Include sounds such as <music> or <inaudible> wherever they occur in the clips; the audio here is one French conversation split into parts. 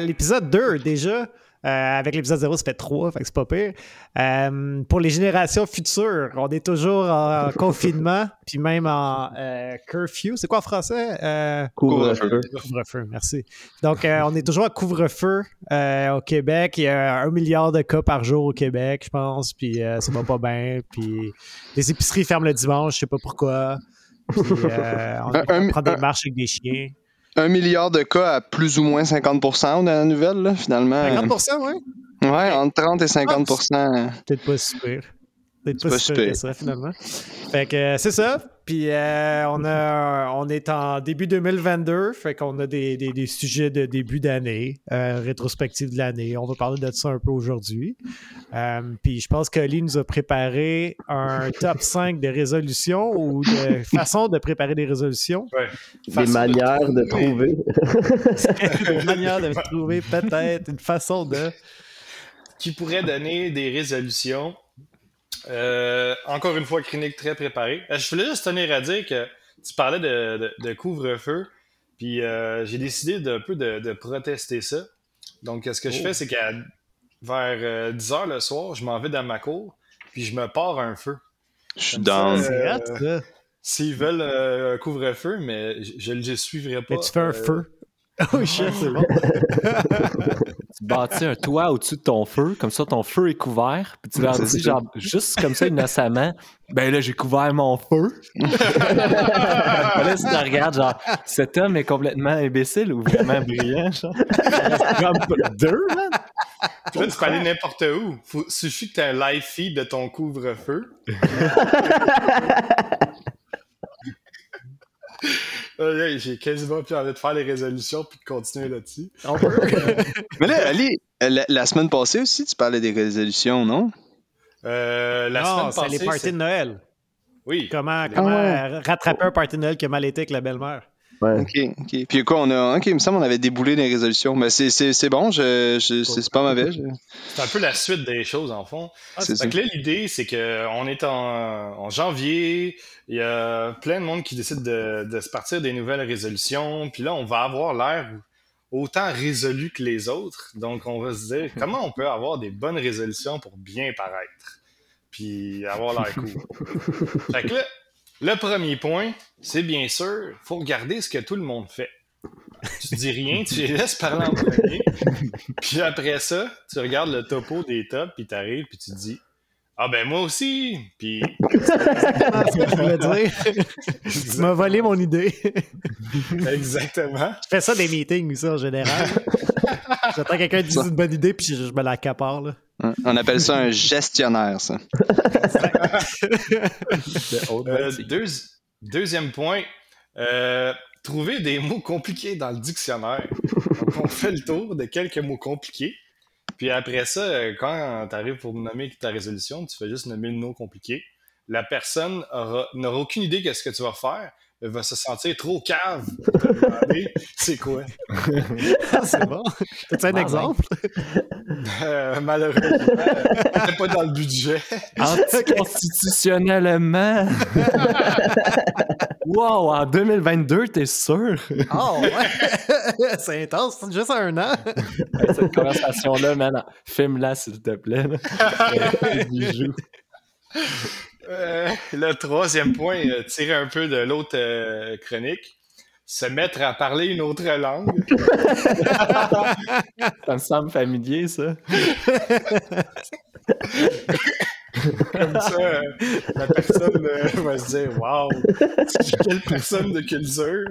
L'épisode 2 déjà. Euh, avec l'épisode 0, ça fait 3, fait que c'est pas pire. Euh, pour les générations futures, on est toujours en <laughs> confinement, puis même en euh, curfew. C'est quoi en français? Couvre-feu. Couvre-feu, merci. Donc, on est toujours en couvre-feu au Québec. Il y a un milliard de cas par jour au Québec, je pense, puis ça va pas bien. Puis les épiceries ferment le dimanche, je sais pas pourquoi. Puis on, prend des marches avec des chiens. Un milliard de cas à plus ou moins 50% dans la nouvelle, là, finalement. 50%, oui. Ouais, entre 30 et 50%. Peut-être pas super. Peut-être pas que ça, finalement. Fait que euh, c'est ça. Puis euh, on, a, on est en début 2022. Fait qu'on a des, des- des sujets de début d'année, euh, rétrospective de l'année. On va parler de ça un peu aujourd'hui. Euh, puis je pense que Lee nous a préparé un top 5 de résolutions ou de façon de préparer des résolutions. Des Façon de manières de trouver. <laughs> une manière de trouver peut-être une façon de. qui pourrait donner des résolutions. Euh, encore une fois, clinique très préparée. Euh, Je voulais juste tenir à dire que tu parlais de, de- de couvre-feu, puis euh, j'ai décidé d'un peu de, de protester ça. Donc, ce que je Oh. fais, c'est qu'à vers 10 h le soir, je m'en vais dans ma cour, puis je me pars un feu. Je suis Euh, ça. S'ils veulent euh, un couvre-feu, mais je- ne le suivrai pas. Mais tu fais un Euh, feu? <laughs> Oh shit, c'est bon. <laughs> Tu bâtis un toit au-dessus de ton feu, comme ça ton feu est couvert, puis tu leur dis genre juste comme ça innocemment, ben là j'ai couvert mon feu. <laughs> là tu te regardes genre cet homme est complètement imbécile ou vraiment brillant genre. Comme deux man. Puis là, tu peux aller n'importe où. Faut, suffit que tu aies un live feed de ton couvre-feu. J'ai quasiment plus envie de faire les résolutions puis de continuer là-dessus. <laughs> Mais là, Ali, la, la semaine passée aussi, tu parlais des résolutions, non? Euh, la non, semaine c'est passée. les parties c'est- de Noël. Oui. Comment, Ah comment ouais. rattraper un party de Noël qui a mal été avec la belle-mère? Ouais. OK, OK. Puis quoi, on a... OK, il me semble qu'on avait déboulé les résolutions. Mais c'est, c'est, c'est bon, je, je- c'est, pas mauvais. je- C'est un peu la suite des choses, en fond. ça. Que là, l'idée, c'est qu'on est en, en janvier, il y a plein de monde qui décide de, de se partir des nouvelles résolutions, puis là, on va avoir l'air autant résolu que les autres. Donc, on va se dire, <laughs> comment on peut avoir des bonnes résolutions pour bien paraître, puis avoir l'air cool? <laughs> fait que là, le premier point, c'est bien sûr, faut regarder ce que tout le monde fait. Tu dis rien, tu les laisses parler en premier. <laughs> Puis après ça, tu regardes le topo des tops, puis t'arrives, puis tu te dis Ah ben moi aussi! Puis ce que je voulais <laughs> dire. tu m'as volé mon idée. exactement. je fais ça des meetings aussi en général. <laughs> J'attends que quelqu'un dise une bonne idée puis je, je me l'accapare. là. Hein, On appelle ça un gestionnaire, ça. Euh, deux- deuxième point, euh, trouver des mots compliqués dans le dictionnaire. Donc, on fait le tour de quelques mots compliqués. Puis après ça, euh, quand tu arrives pour nommer ta résolution, tu fais juste nommer le mot compliqué. La personne aura- n'aura aucune idée de ce que tu vas faire. Elle va se sentir trop cave pour te demander <laughs> c'est quoi? Ah, <laughs> c'est bon. T'as-tu un exemple? Euh, malheureusement, euh, c'était pas dans le budget. Anticonstitutionnellement. <laughs> wow, en 2022, t'es sûr? Oh, ouais. c'est intense. C'est juste un an. Cette conversation-là, man, filme-la s'il te plaît. là. Euh, le troisième point, euh, tirer un peu de l'autre euh, chronique, se mettre à parler une autre langue. <laughs> Ça me semble familier, ça. Comme ça, euh, la personne euh, va se dire Waouh, quelle personne de culture?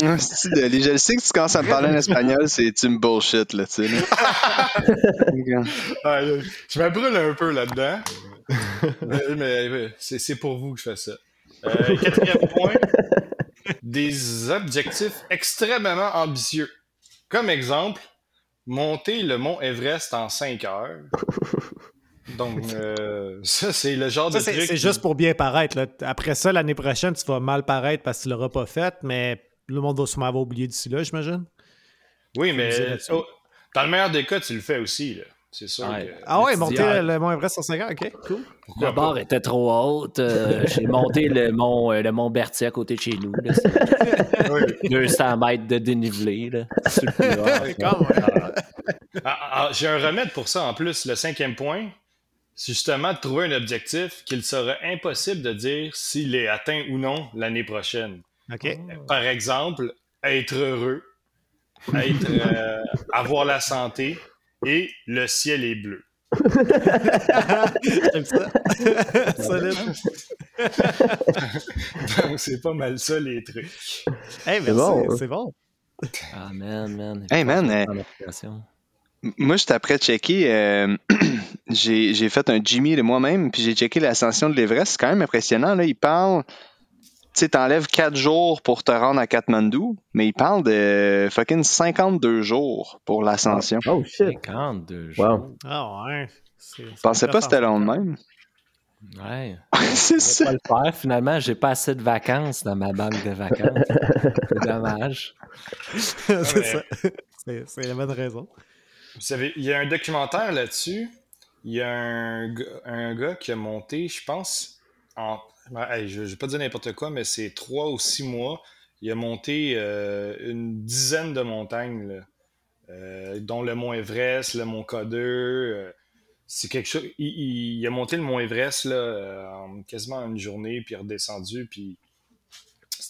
Je le sais que tu commences à me parler en espagnol, c'est tu me bullshit, là, tu sais. là. <laughs> Ah, là, je me brûle un peu là-dedans. Mais c'est c'est pour vous que je fais ça. Euh, <laughs> quatrième point, des objectifs extrêmement ambitieux. Comme exemple, monter le mont Everest en 5 heures. Donc, <laughs> euh, ça, c'est le genre Ça, de c'est truc. c'est qui- juste pour bien paraître. là. Après ça, l'année prochaine, tu vas mal paraître parce que tu l'auras pas fait, mais le monde va sûrement avoir oublié d'ici là, j'imagine. Oui, mais oh, dans le meilleur des cas, tu le fais aussi. Là. C'est sûr. Ouais. que- Ah ouais, monter ah, le, Mont Everest 150, ok, cool. pourquoi La pas? barre était trop haute. euh, <laughs> J'ai monté le mont, euh, le mont Berthier à côté de chez nous. là. C'est <laughs> Oui. 200 mètres de dénivelé. Là, sur <laughs> même. Ah, ah, J'ai un remède pour ça en plus. Le cinquième point, c'est justement de trouver un objectif qu'il serait impossible de dire s'il est atteint ou non l'année prochaine. Ok. Par exemple, être heureux, être, euh, avoir la santé et le ciel est bleu. <laughs> J'aime ça. <laughs> Solide. Donc, <laughs> c'est pas mal ça les trucs. Hey, bon, hein. c'est bon. Ah, man, man. Hey, man, euh, Moi, j'étais après checker. euh, <clears throat> j'ai j'ai fait un Jimmy de moi-même, puis j'ai checké l'ascension de l'Everest. C'est quand même impressionnant. Là. Il parle. Tu sais, t'enlèves 4 jours pour te rendre à Katmandou, mais il parle de fucking 52 jours pour l'ascension. Oh shit. 52 jours. Wow. Ah ouais. Je pensais pas que c'était long de même. Ouais. <laughs> c'est ça. pas le faire. Finalement, j'ai pas assez de vacances dans ma banque de vacances. <laughs> C'est dommage. <laughs> c'est Ouais. ça. C'est la bonne raison. Vous savez, il y a un documentaire là-dessus. Il y a un gars qui a monté, je pense, en. Ben, je ne vais pas dire n'importe quoi, mais c'est trois ou six mois. Il a monté euh, une dizaine de montagnes. Euh, dont le mont Everest, le mont K2. euh, c'est quelque chose. Il, a monté le mont Everest là, en quasiment une journée, puis redescendu, puis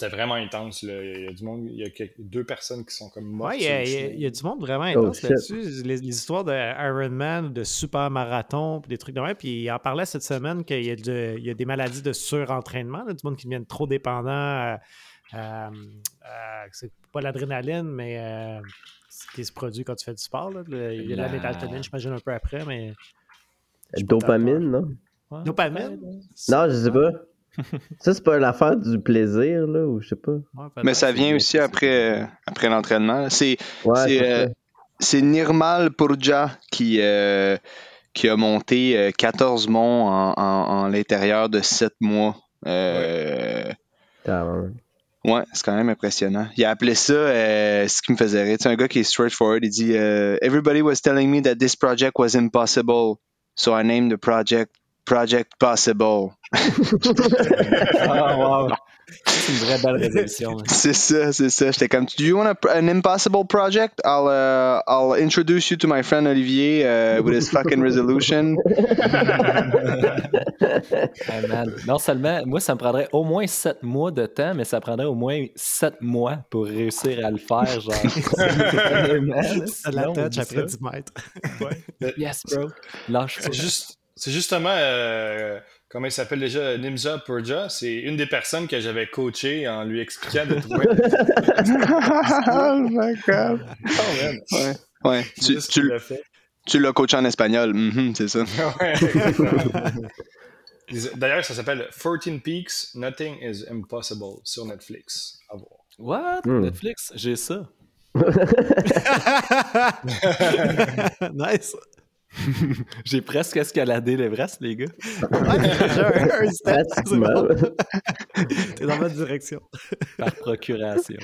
c'était vraiment intense. Là. Il y a du monde, il y a quelques- deux personnes qui sont comme mortes. Ouais, il y, a- il y du monde vraiment Oh, intense là-dessus. Les, les histoires de Ironman, de super marathon, puis des trucs de même. Puis il en parlait cette semaine qu'il y, a de- il y a des maladies de surentraînement, là, du monde qui deviennent trop dépendants. à- à- à- c'est pas l'adrénaline, mais euh, ce qui se produit quand tu fais du sport. là. Le- il y a la mélatonine, j'imagine, un peu après, mais. Dopamine, non? Ouais, Dopamine? Non, je sais pas. Ça, c'est pas l'affaire du plaisir, là, ou je sais pas. Ouais. Mais ça vient aussi après, euh, après l'entraînement. C'est Ouais, euh, c'est Nirmal Purja qui, euh, qui a monté euh, 14 monts en, en- en l'intérieur de 7 mois. Euh, ouais, c'est quand même impressionnant. Il a appelé ça euh, ce qui me faisait rire. C'est un gars qui est straightforward. Il dit euh, Everybody was telling me that this project was impossible, so I named the project Project Possible. Ah, wow. <laughs> C'est une vraie belle résolution. là. C'est ça, c'est ça. J'étais comme, do you want a, an impossible project? I'll, uh, I'll introduce you to my friend Olivier uh, with his fucking resolution. <laughs> Man. Non seulement, moi, ça me prendrait au moins 7 mois de temps, mais ça prendrait au moins 7 mois pour réussir à le faire. Genre, <laughs> C'est la touch après 10 mètres. Yes, bro. Lâche pas. Juste, c'est justement, euh, comment il s'appelle déjà, Nimza Purja. C'est une des personnes que j'avais coaché en lui expliquant de trouver. <laughs> oh my god. Oh. Ouais, ouais. Tu, l'as coaché en espagnol, Mhm, c'est ça. Ouais. D'ailleurs, ça s'appelle 14 Peaks, Nothing is Impossible sur Netflix. À voir. What? Hmm. Netflix? J'ai ça. <laughs> <laughs> nice. <laughs> J'ai presque escaladé l'Everest, les gars. Ouais, déjà un, un <laughs> step. <laughs> T'es dans ma direction. Par procuration.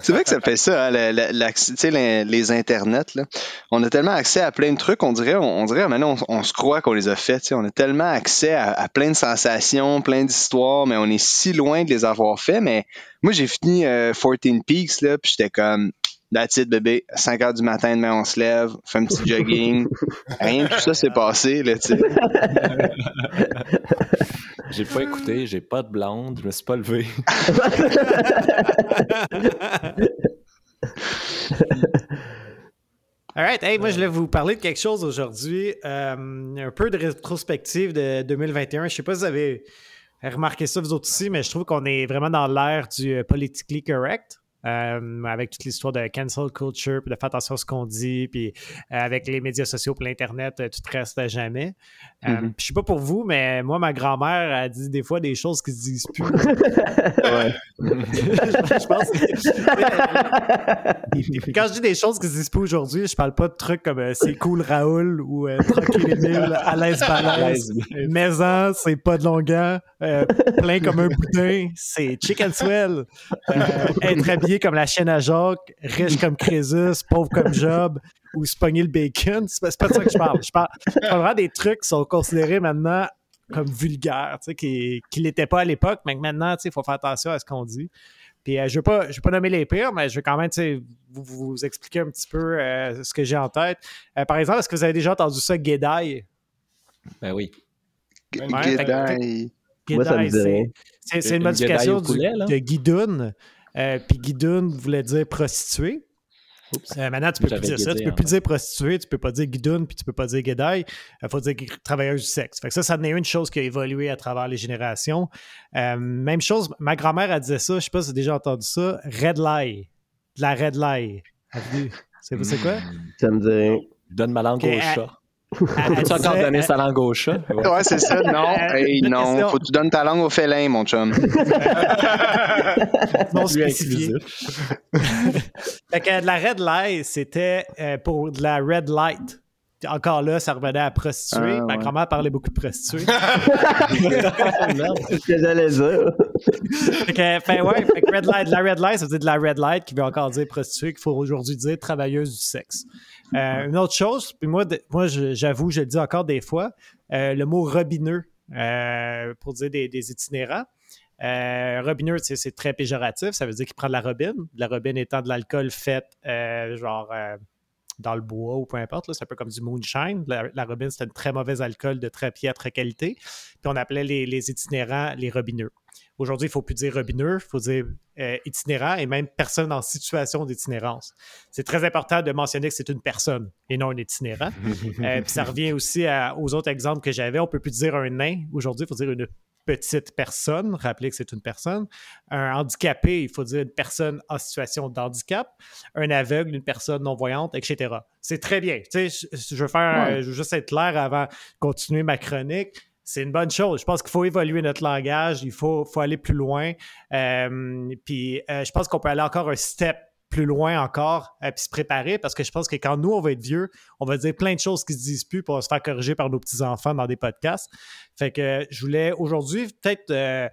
C'est vrai que ça fait ça, hein, les, les internets. Là. On a tellement accès à plein de trucs, on dirait, on, on dirait maintenant, on, on se croit qu'on les a faits. On a tellement accès à, à plein de sensations, plein d'histoires, mais on est si loin de les avoir faits. Mais moi, j'ai fini euh, 14 Peaks, là, puis j'étais comme, that's it, bébé. 5 heures du matin, demain, on se lève, on fait un petit jogging. <laughs> Rien de tout ça s'est passé, là, tu sais. <laughs> J'ai pas écouté, j'ai pas de blonde, je me suis pas levé. <laughs> All right. Hey, moi, je voulais vous parler de quelque chose aujourd'hui. Euh, un peu de rétrospective de 2021. Je sais pas si vous avez remarqué ça, vous autres aussi, mais je trouve qu'on est vraiment dans l'ère du euh, politically correct. Euh, avec toute l'histoire de cancel culture, puis de faire attention à ce qu'on dit, puis euh, avec les médias sociaux, puis l'Internet, euh, tout reste à jamais. Euh, Mhm. puis Je sais pas pour vous, mais moi, ma grand-mère a dit des fois des choses qui se disent plus. Ouais. <laughs> je pense que- quand je dis des choses qui se disent pas aujourd'hui, je parle pas de trucs comme euh, c'est cool Raoul ou euh, tranquille Émile, à l'aise balèze. Maison, c'est pas de longueur. plein comme un boudin, c'est chicken swell. Euh, être habillé comme la chaîne à Jacques, riche comme Crésus, <laughs> pauvre comme Job, ou se pogner le bacon. C'est pas, de ça que je parle. Je parle, je parle vraiment des trucs qui sont considérés maintenant comme vulgaires, tu sais, qui qui l'étaient pas à l'époque, mais que maintenant, tu sais, il faut faire attention à ce qu'on dit. Puis euh, je ne vais, pas- je vais pas nommer les pires, mais je vais quand même tu sais, vous, vous expliquer un petit peu euh, ce que j'ai en tête. Euh, par exemple, est-ce que vous avez déjà entendu ça, Guédaille? Ben oui. Ouais, Guédaille. Guédaille, c'est- une modification du- de guidoune. Euh, puis guidoune voulait dire prostituée. Oups. Euh, maintenant, tu peux plus dire ça. Tu peux plus dire prostituée, tu peux pas dire guidoune, puis tu peux pas dire guédaille. Il faut dire travailleuse du sexe. Fait que ça, ça en est une chose qui a évolué à travers les générations. Euh, même chose, ma grand-mère, elle disait ça, je sais pas si vous avez déjà entendu ça, red lie. De la red lie. C'est c'est quoi? Ça me dit. Donne ma langue au chat. Elle- elle Peux-tu encore donner sa langue au chat? Ouais. Ouais, c'est ça. Non, Euh, hey, non. question. Faut que tu donnes ta langue au félin, mon chum. <laughs> <laughs> non Plus spécifié. <laughs> Fait que de la red light, c'était euh, pour de la red light. Encore là, ça revenait à prostituée. Ah, Ma ouais. grand-mère parlait beaucoup de prostituées. <laughs> C'est ce que j'allais dire. fait que, fait, ouais, fait que red light, de la red light, ça veut dire de la red light qui veut encore dire prostituée, qu'il faut aujourd'hui dire travailleuse du sexe. Euh, une autre chose, puis moi, de- moi j'avoue, je le dis encore des fois, euh, le mot robineux euh, pour dire des, des itinérants. Euh, robineux, c'est très péjoratif, ça veut dire qu'il prend de la robine. De la robine étant de l'alcool fait euh, genre euh, dans le bois ou peu importe. C'est un peu comme du moonshine. La, la robine, c'était un très mauvais alcool de très piètre qualité. Puis on appelait les, les itinérants les robineux. Aujourd'hui, il ne faut plus dire robineux, il faut dire euh, itinérant et même personne en situation d'itinérance. C'est très important de mentionner que c'est une personne et non un itinérant. <laughs> Euh, puis ça revient aussi à- aux autres exemples que j'avais. On ne peut plus dire un nain. Aujourd'hui, il faut dire une petite personne. Rappelez que c'est une personne. Un handicapé, il faut dire une personne en situation de handicap. Un aveugle, une personne non-voyante, etc. C'est très bien. Tu sais, je, je veux faire, Ouais. je veux juste être clair avant de continuer ma chronique. C'est une bonne chose. Je pense qu'il faut évoluer notre langage. Il faut, faut aller plus loin. Euh, puis euh, je pense qu'on peut aller encore un step plus loin encore, euh, puis se préparer, parce que je pense que quand nous, on va être vieux, on va dire plein de choses qui se disent plus, va se faire corriger par nos petits-enfants dans des podcasts. Fait que euh, je voulais aujourd'hui peut-être euh,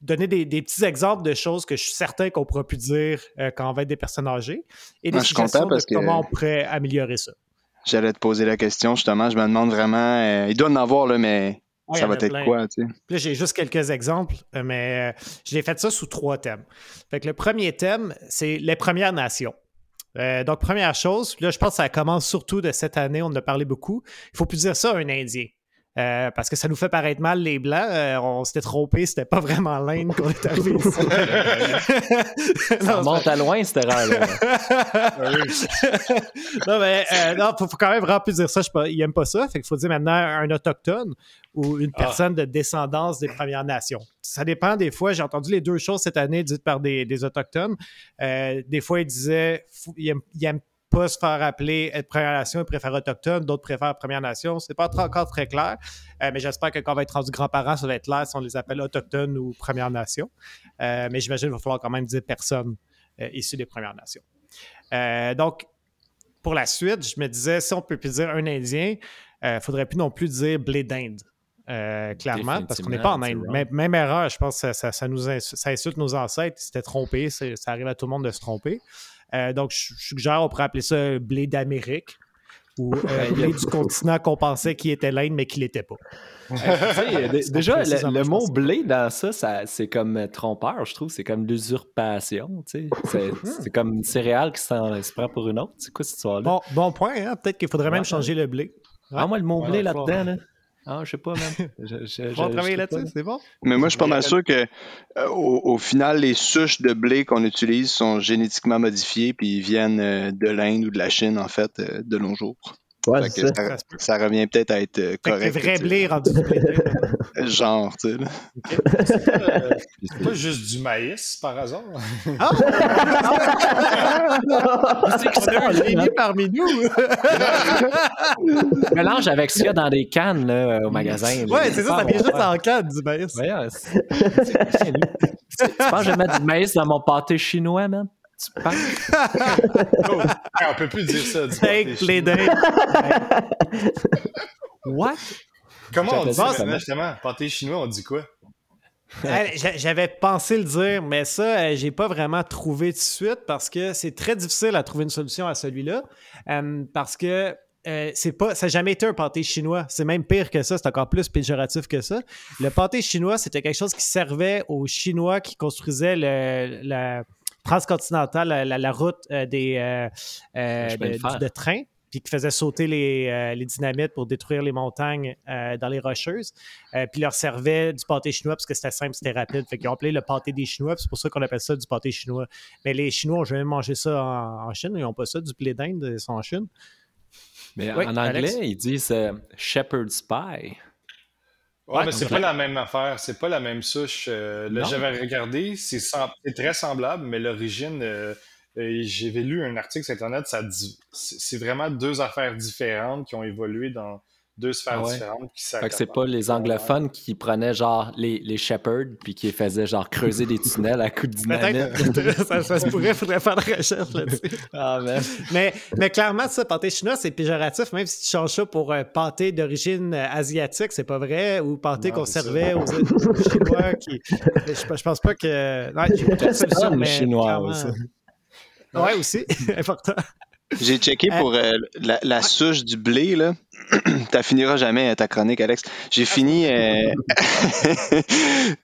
donner des, des petits exemples de choses que je suis certain qu'on pourra plus dire euh, quand on va être des personnes âgées, et des Moi, suggestions de que- comment on pourrait améliorer ça. J'allais te poser la question, justement. Je me demande vraiment. euh, il doit en avoir, là, mais Ouais, ça va être plein. quoi, tu sais? Là, j'ai juste quelques exemples, euh, mais euh, je l'ai fait ça sous trois thèmes. Fait que le premier thème, c'est les Premières Nations. Euh, donc, première chose, là, je pense que ça commence surtout de cette année, on en a parlé beaucoup. Il faut plus dire ça à un Indien. Euh, parce que ça nous fait paraître mal les Blancs. Euh, on s'était trompé, c'était pas vraiment l'Inde qu'on est arrivé ici. <laughs> Ça Non, remonte à loin, cette erreur-là. non, mais euh, non, faut, faut quand même vraiment plus dire ça. Je sais pas, il aime pas ça. Fait qu'il faut dire maintenant un autochtone ou une Ah. personne de descendance des Premières Nations. Ça dépend des fois. J'ai entendu les deux choses cette année dites par des, des autochtones. Euh, des fois, ils disaient ils aiment, ils aiment pas se faire appeler être Première Nation, ils préfèrent autochtone, d'autres préfèrent Première Nation. C'est pas encore très clair, euh, mais j'espère que quand on va être rendu grands-parents, ça va être clair si on les appelle autochtones ou Première Nation. Euh, mais j'imagine qu'il va falloir quand même dire personne euh, issu des Premières Nations. Donc, pour la suite, je me disais, si on peut plus dire un Indien, il ne faudrait plus non plus dire blé d'Inde. euh, clairement, parce qu'on n'est pas en Inde. Même, même erreur, je pense que ça, ça- ça nous ins- ça insulte nos ancêtres. Ils s'étaient trompés. Ça arrive à tout le monde de se tromper. Euh, donc, je suggère, on pourrait appeler ça blé d'Amérique ou euh, blé du continent qu'on pensait qui était l'Inde, mais qui l'était pas. <laughs> Déjà, le, mot blé dans ça, ça c'est comme euh, trompeur, je trouve. C'est comme l'usurpation. <laughs> C'est comme une céréale qui s'en- se prend pour une autre. C'est quoi cette histoire-là? Bon, bon point, hein? peut-être qu'il faudrait même Ouais. changer le blé. ah, moi, le mot Ouais, blé là-dedans, là. Ah, je sais pas, man. <laughs> Je, je, je, On pas, là-dessus, c'est bon? Mais moi, je suis pas mal sûr que euh, au, au final, les souches de blé qu'on utilise sont génétiquement modifiées puis ils viennent euh, de l'Inde ou de la Chine, en fait, euh, de nos jours. Ouais, c'est ça. revient peut-être à être euh, correct. vrai blé rendu d'Inde. Genre, tu sais. là. C'est pas juste du maïs, par hasard? Ah! <laughs> C'est que On a un génie là, parmi nous! <laughs> mélange avec ce qu'il y a dans les cannes là, au magasin. ouais, c'est ça, ça vient juste ouais. en cadre du maïs. C'est- <laughs> c'est- Tu penses que je vais mettre du maïs dans mon pâté chinois, man? Tu penses? <laughs> Oh, on peut plus dire ça. Du Take les. What? Comment on dit ça justement? Pâté chinois, on dit quoi? Euh, j'a- J'avais pensé le dire, mais ça, euh, j'ai pas vraiment trouvé de suite parce que c'est très difficile à trouver une solution à celui-là. Euh, parce que euh, c'est pas, ça n'a jamais été un pâté chinois. C'est même pire que ça, c'est encore plus péjoratif que ça. Le pâté chinois, c'était quelque chose qui servait aux Chinois qui construisaient le- la transcontinentale, la, la- la route euh, des, euh, euh, de de, train, puis qui faisait sauter les, euh, les dynamites pour détruire les montagnes euh, dans les rocheuses. Euh, puis leur servait du pâté chinois parce que c'était simple, c'était rapide. Fait qu'ils ont appelé le pâté des Chinois, c'est pour ça qu'on appelle ça du pâté chinois. Mais les Chinois ont jamais mangé ça en, en Chine, ils n'ont pas ça, du blé d'Inde, ils sont en Chine. Mais Oui, en Alex? anglais, ils disent shepherd's pie. Ouais, mais c'est pas la même affaire, c'est pas la même souche. Euh, là, j'avais regardé, c'est sem- très semblable, mais l'origine, euh, euh, j'avais lu un article sur Internet, ça dit, c'est vraiment deux affaires différentes qui ont évolué dans deux sphères Ouais. différentes. Qui Fait que c'est pas les anglophones qui prenaient genre les, les shepherds puis qui faisaient genre creuser des tunnels à coups de dynamite. <laughs> Ça, ça se pourrait, il faudrait faire de la recherche là-dessus. <laughs> Ah. Mais, mais clairement, ça, pâté chinois, c'est péjoratif, même si tu changes ça pour un pâté d'origine euh, asiatique, c'est pas vrai, ou pâté Non, qu'on servait aux, aux Chinois qui. Je, je pense pas que. Ouais, j'ai pas de solution, les mais Chinois clairement- aussi. Ouais, aussi, <laughs> important. J'ai checké pour euh, la, la souche du blé, là. <clears throat> T'as finiras jamais euh, ta chronique, Alex. J'ai fini. euh,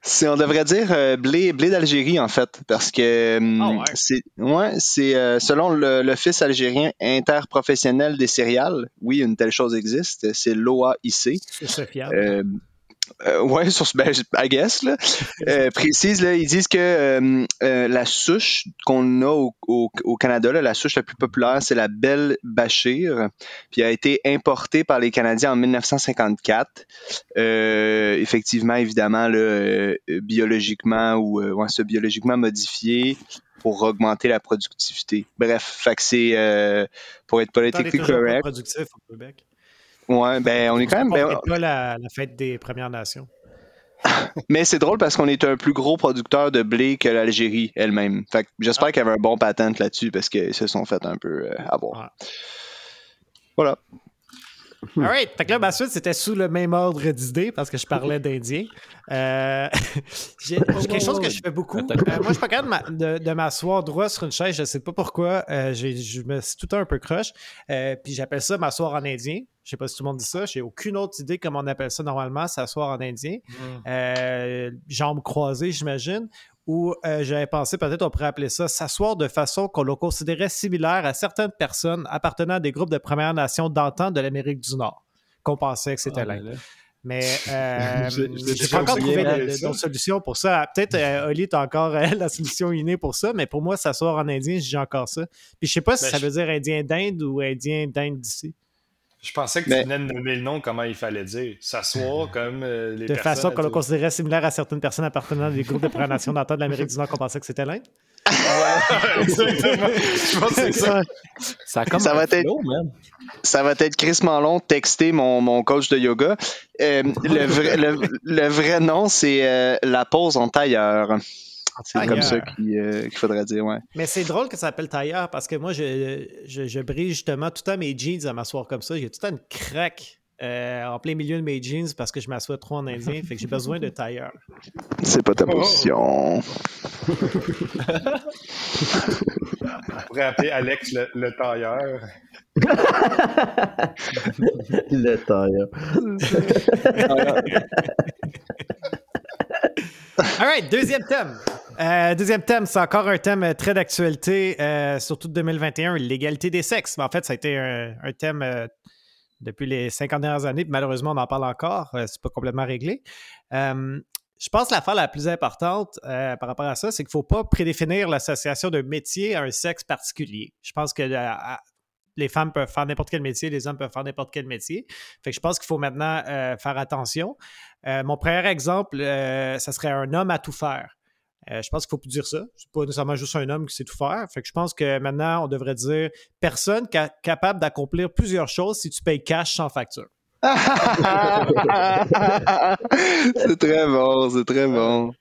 c'est, <laughs> on devrait dire euh, blé, blé d'Algérie, en fait, parce que hum, Ah ouais. c'est, ouais, c'est euh, selon l'Office algérien interprofessionnel des céréales. Oui, une telle chose existe. C'est l'OAIC. C'est fiable. Euh, ouais, sur ce, ben, I guess, là. Euh, <laughs> précise, là, ils disent que euh, euh, la souche qu'on a au, au- au Canada, là, la souche la plus populaire, c'est la Belle Bachir, puis a été importée par les Canadiens en 1954. Euh, effectivement, évidemment, là, biologiquement ou ouais, biologiquement modifiée pour augmenter la productivité. Bref, fait que c'est pour être politiquement correct. productif au Québec. Ouais, ben on est quand même. On ben, pas la, la fête des Premières Nations. <laughs> Mais c'est drôle parce qu'on est un plus gros producteur de blé que l'Algérie elle-même. Fait j'espère qu'il y avait un bon patent là-dessus parce qu'ils se sont fait un peu euh, avoir. Voilà. All right. Fait que là, ma suite, c'était sous le même ordre d'idées parce que je parlais d'Indien. Euh, <laughs> j'ai quelque chose que je fais beaucoup. Euh, moi, je suis pas capable de ma- de, de m'asseoir droit sur une chaise. Je sais pas pourquoi. Euh, je me suis tout le temps un peu croche. Euh, puis j'appelle ça m'asseoir en indien. Je sais pas si tout le monde dit ça. J'ai aucune autre idée comment on appelle ça normalement, s'asseoir en indien. Euh, jambes croisées, j'imagine. Ou euh, j'avais pensé peut-être on pourrait appeler ça s'asseoir de façon qu'on le considérait similaire à certaines personnes appartenant à des groupes de Premières Nations d'antan de l'Amérique du Nord, qu'on pensait que c'était Ah, là. ben là. Mais <laughs> euh, Je- j'ai pas encore trouvé d'autres solutions pour ça. Peut-être euh, Oli, t'as encore euh, <laughs> la solution innée pour ça, mais pour moi, s'asseoir en indien, j'ai encore ça. Puis je sais pas si Ben, ça je- veut dire indien d'Inde ou indien d'Inde d'ici. Je pensais que Mais- tu venais de nommer le nom, comment il fallait dire. S'asseoir <laughs> comme euh, les De personnes. façon qu'on le à- considérait similaire à certaines personnes appartenant à des groupes de Nations d'antan de l'Amérique du Nord qu'on pensait que c'était l'Inde. <laughs> Exactement. Je pense que c'est ça. Ça comme Ça va être- flow. Ça va être Chris Manlon texter mon, mon coach de yoga. Euh, le, vrai, le, le vrai nom, c'est euh, la pause en tailleur. <laughs> C'est comme ça qu'il euh, qu'il faudrait dire, ouais. Mais c'est drôle que ça s'appelle tailleur parce que moi, je, je, je brise justement tout le temps mes jeans à m'asseoir comme ça. J'ai tout le temps une craque euh, en plein milieu de mes jeans parce que je m'assois trop en indien. fait que j'ai besoin de tailleur. C'est pas ta position. On pourrait appeler Alex le, le tailleur. <laughs> Le tailleur. <laughs> All right, deuxième thème. Euh, deuxième thème, c'est encore un thème très d'actualité, euh, surtout de 2021, l'égalité des sexes. Mais en fait, ça a été un, thème euh, depuis les 50 dernières années, malheureusement, on en parle encore. C'est pas complètement réglé. Je pense que l'affaire la plus importante par rapport à ça, c'est qu'il ne faut pas prédéfinir l'association d'un métier à un sexe particulier. Je pense que les femmes peuvent faire n'importe quel métier, les hommes peuvent faire n'importe quel métier. Fait que je pense qu'il faut maintenant euh, faire attention. Euh, mon premier exemple, euh, ça serait un homme à tout faire. Je pense qu'il faut plus dire ça. C'est pas nécessairement juste un homme qui sait tout faire. Fait que je pense que maintenant, on devrait dire personne ca- capable d'accomplir plusieurs choses si tu payes cash sans facture. <laughs> c'est très bon, c'est très bon.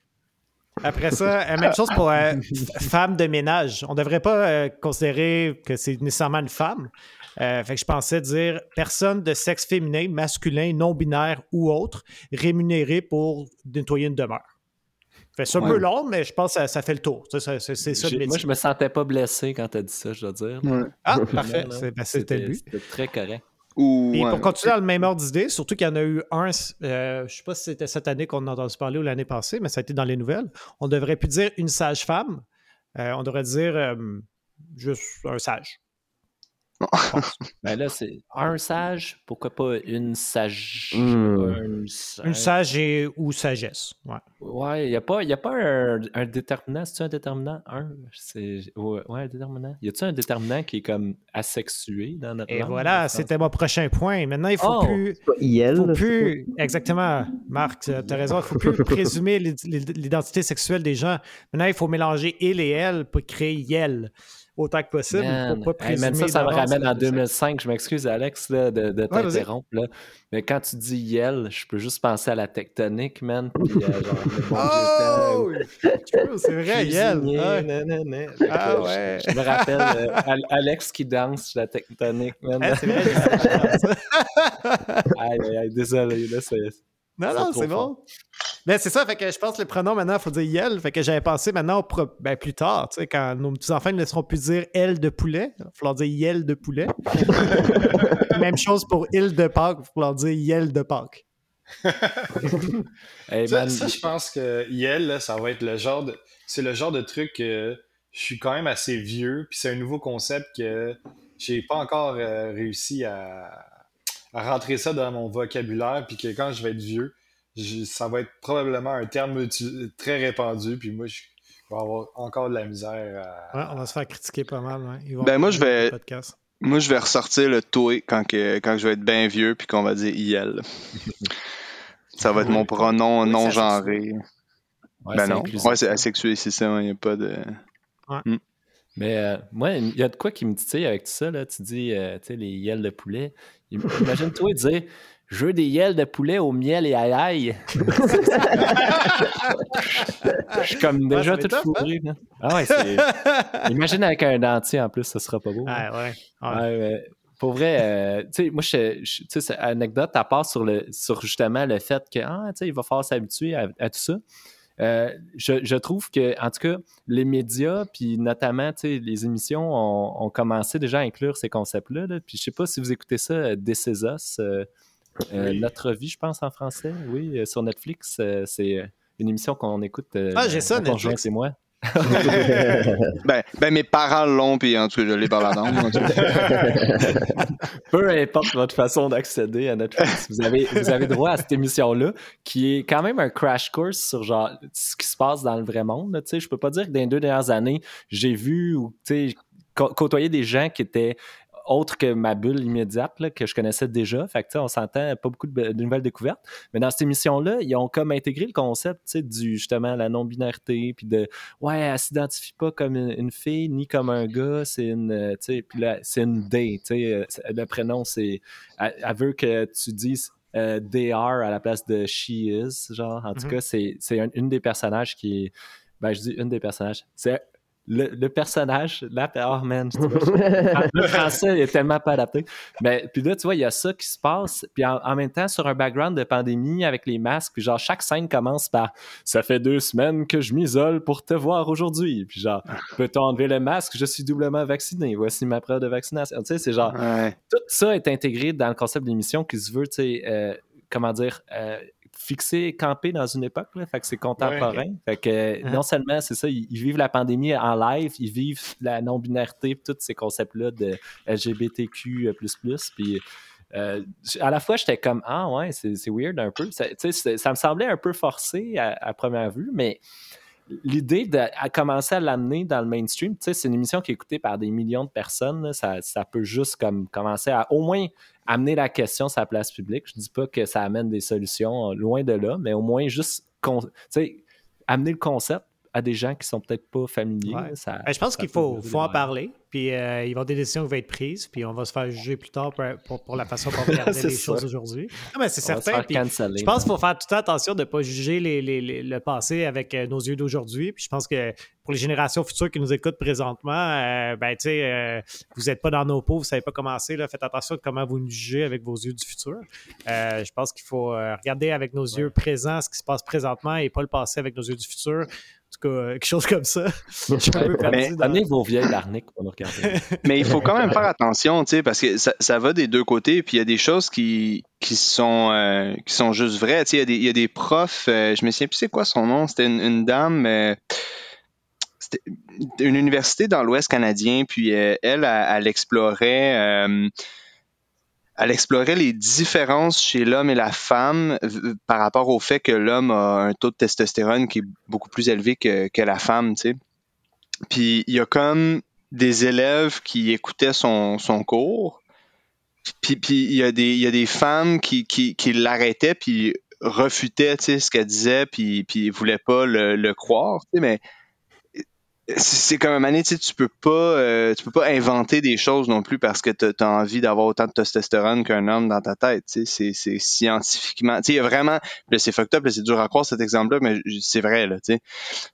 Après ça, euh, même chose pour euh, femme de ménage. On ne devrait pas euh, considérer que c'est nécessairement une femme. Euh, fait que je pensais dire personne de sexe féminin, masculin, non-binaire ou autre, rémunéré pour nettoyer une demeure. Fait, c'est un Ouais. peu long, mais je pense que ça, ça fait le tour. Ça, ça- C'est c'est ça le métier. Moi, je me sentais pas blessé quand t'as dit ça, je dois dire. Ouais. Ah, parfait. là, C'est ben, c'était le but. C'était très correct. Ou, Et ouais. pour continuer dans le même ordre d'idée, surtout qu'il y en a eu un, euh, je sais pas si c'était cette année qu'on en a entendu parler ou l'année passée, mais ça a été dans les nouvelles. On devrait plus dire une sage-femme. Euh, on devrait dire euh, juste un sage. <laughs> Ben là, c'est un sage, pourquoi pas une sage. Hmm. un Une sage et ou sagesse. Ouais. Ouais, il n'y a pas, y a pas un, un déterminant. C'est-tu un déterminant? Un? C'est, ouais, ouais, un déterminant. Y a-tu un déterminant qui est comme asexué dans notre Et langue? voilà, c'était mon prochain point. Maintenant, il faut Oh! plus. Pas IL. faut plus. Exactement, Marc, tu as <laughs> raison. Il ne faut plus présumer l'id- l'id- l'identité sexuelle des gens. Maintenant, il faut mélanger il et elle pour créer yel autant que possible. Man. ne faut pas Hey, man, ça, ça me ramène en le sexe. 2005. Je m'excuse, Alex, là, de, t'interrompre. Mais quand tu dis Yel, je peux juste penser à la tectonique, man. Puis, euh, genre, <laughs> Oh! c'est vrai, yel. Ah Je- ouais. Je, me rappelle euh, <laughs> Al- Alex qui danse sur la tectonique, man. Ah, c'est vrai, <laughs> aïe, aïe, aïe, désolé, là, c'est... Non, C'est non, c'est bon. Mais c'est ça, fait que je pense que le pronom maintenant, il faut dire yel. Fait que j'avais pensé maintenant au pro- ben, plus tard, tu sais, quand nos petits-enfants ne laisseront plus dire elle de poulet, il va falloir dire yel de poulet. <laughs> Même chose pour il de Pâques, il va falloir dire yel de Pâques. <laughs> Hey, Ça, ça, je pense que Yel, là, ça va être le genre de. C'est le genre de truc que je suis quand même assez vieux, puis c'est un nouveau concept que j'ai pas encore euh, réussi à, à rentrer ça dans mon vocabulaire, puis que quand je vais être vieux, je- ça va être probablement un terme très répandu, puis moi, je, je vais avoir encore de la misère à. Ouais, on va se faire critiquer pas mal. ouais. Ils vont Ben, moi, je vais-. Moi, je vais ressortir le toi quand, que, quand je vais être bien vieux puis qu'on va dire IL. <laughs> Ça va être mon pronom Oui, non c'est genré. ouais, ben c'est non. Ouais, c'est asexué, c'est ça. Il n'y a pas de. Mais euh, moi, il y a de quoi qui me titille avec tout ça. Là. Tu dis, euh, tu sais, les yels de poulet. Im- <laughs> Imagine-toi dire Je veux des yels de poulet au miel et à l'ail. <laughs> Je suis comme déjà tout tough, fourré. Ah ouais, c'est. <laughs> Imagine avec un dentier en plus, ça sera pas beau. hein. Ouais, ouais. ouais. Mais pour vrai, euh, tu sais, moi, je, je- tu sais, c'est anecdote à part sur, le, sur justement le fait que, ah, tu sais, il va falloir s'habituer à, à tout ça. Euh, je, je trouve que, en tout cas, les médias, puis notamment, les émissions ont, ont commencé déjà à inclure ces concepts-là. là. Puis je sais pas si vous écoutez ça, euh, This Is Us, euh, Oui. Notre Vie, je pense, en français, oui, sur Netflix. c'est une émission qu'on écoute. Ah, j'ai ça, Netflix. et moi. <laughs> Ben, ben mes parents l'ont, puis en tout cas, je l'ai par la langue. <laughs> Peu importe votre façon d'accéder à Netflix, vous avez, vous avez droit à cette émission-là, qui est quand même un crash course sur genre ce qui se passe dans le vrai monde. là. Je peux pas dire que dans les deux dernières années, j'ai vu ou côtoyer des gens qui étaient autres que ma bulle immédiate là, que je connaissais déjà. Fait que, on s'entend pas beaucoup de, de nouvelles découvertes. Mais dans cette émission-là, ils ont comme intégré le concept du justement la non-binarité, puis de ouais, elle s'identifie pas comme une, une fille ni comme un gars, c'est une, euh, puis là, c'est une sais, euh, le prénom c'est, elle, elle veut que tu dises euh, they are à la place de she is, genre, en tout Mhm. cas, c'est, c'est un- une des personnages qui ben je dis une des personnages, c'est le, le personnage, là, oh man, dis pas- le français est tellement pas adapté. Mais puis là, tu vois, il y a ça qui se passe. Puis en, en même temps, sur un background de pandémie avec les masques, puis genre, chaque scène commence par Ça fait deux semaines que je m'isole pour te voir aujourd'hui. Puis genre, peut-on enlever le masque? Je suis doublement vacciné. Voici ma preuve de vaccination. Tu sais, c'est genre, Ouais. tout ça est intégré dans le concept d'émission qui se veut, tu sais, euh, comment dire, euh, fixé, campé dans une époque, là, fait que c'est contemporain. Fait que euh, Hein? non seulement, c'est ça, ils, ils vivent la pandémie en live, ils vivent la non-binarité, tous ces concepts-là de LGBTQ++, puis euh, à la fois, j'étais comme, ah ouais, c'est weird un peu. Ça, ça me semblait un peu forcé à, à première vue, mais l'idée de à commencer à l'amener dans le mainstream, c'est une émission qui est écoutée par des millions de personnes. là. ça, ça peut juste comme commencer à au moins amener la question sur la place publique. Je dis pas que ça amène des solutions, euh, loin de là, mais au moins juste amener le concept, à des gens qui sont peut-être pas familiers. Ouais. ça- Ben, je pense qu'il faut, faut en parler. Puis euh, il va y avoir des décisions qui vont être prises. Puis on va se faire juger plus tard pour, pour- pour la façon qu'on <laughs> regardait C'est les ça. choses aujourd'hui. Non, mais c'est certain. Puis je pense qu'il faut faire tout attention de ne pas juger les- les- les- le passé avec euh, nos yeux d'aujourd'hui. Puis je pense que pour les générations futures qui nous écoutent présentement, euh, ben, tu sais, euh, vous n'êtes pas dans nos peaux, vous ne savez pas comment c'est. Faites attention de comment vous nous jugez avec vos yeux du futur. Euh, je pense qu'il faut regarder avec nos yeux présents ce qui se passe présentement et pas le passé avec nos yeux du futur. En tout cas, euh, quelque chose comme ça. <laughs> Je suis un peu perdu Mais- dans- Donnez vos vieilles larniques pour nous regarder. <laughs> Mais il faut quand même faire attention, tu sais, parce que ça, ça va des deux côtés, puis il y a des choses qui, qui, sont, euh, qui sont juste vraies. Tu sais, il y a des- il y, a des profs, euh, je me souviens plus c'est quoi son nom, c'était une, une dame, euh, c'était une université dans l'Ouest canadien, puis euh, elle, elle, elle explorait... euh, elle explorait les différences chez l'homme et la femme par rapport au fait que l'homme a un taux de testostérone qui est beaucoup plus élevé que, la femme. Puis il y a comme des élèves qui écoutaient son, son cours. Puis, il, y a des, femmes qui, qui, l'arrêtaient puis refutaient ce qu'elle disait puis, puis voulaient pas le, croire. Mais c'est comme un donné, tu sais, peux pas euh, tu peux pas inventer des choses non plus parce que tu as envie d'avoir autant de testostérone qu'un homme dans ta tête. tu. C'est scientifiquement. tu sais, Il y a vraiment. C'est fucked up, c'est dur à croire cet exemple-là, mais c'est vrai. Là, tu sais.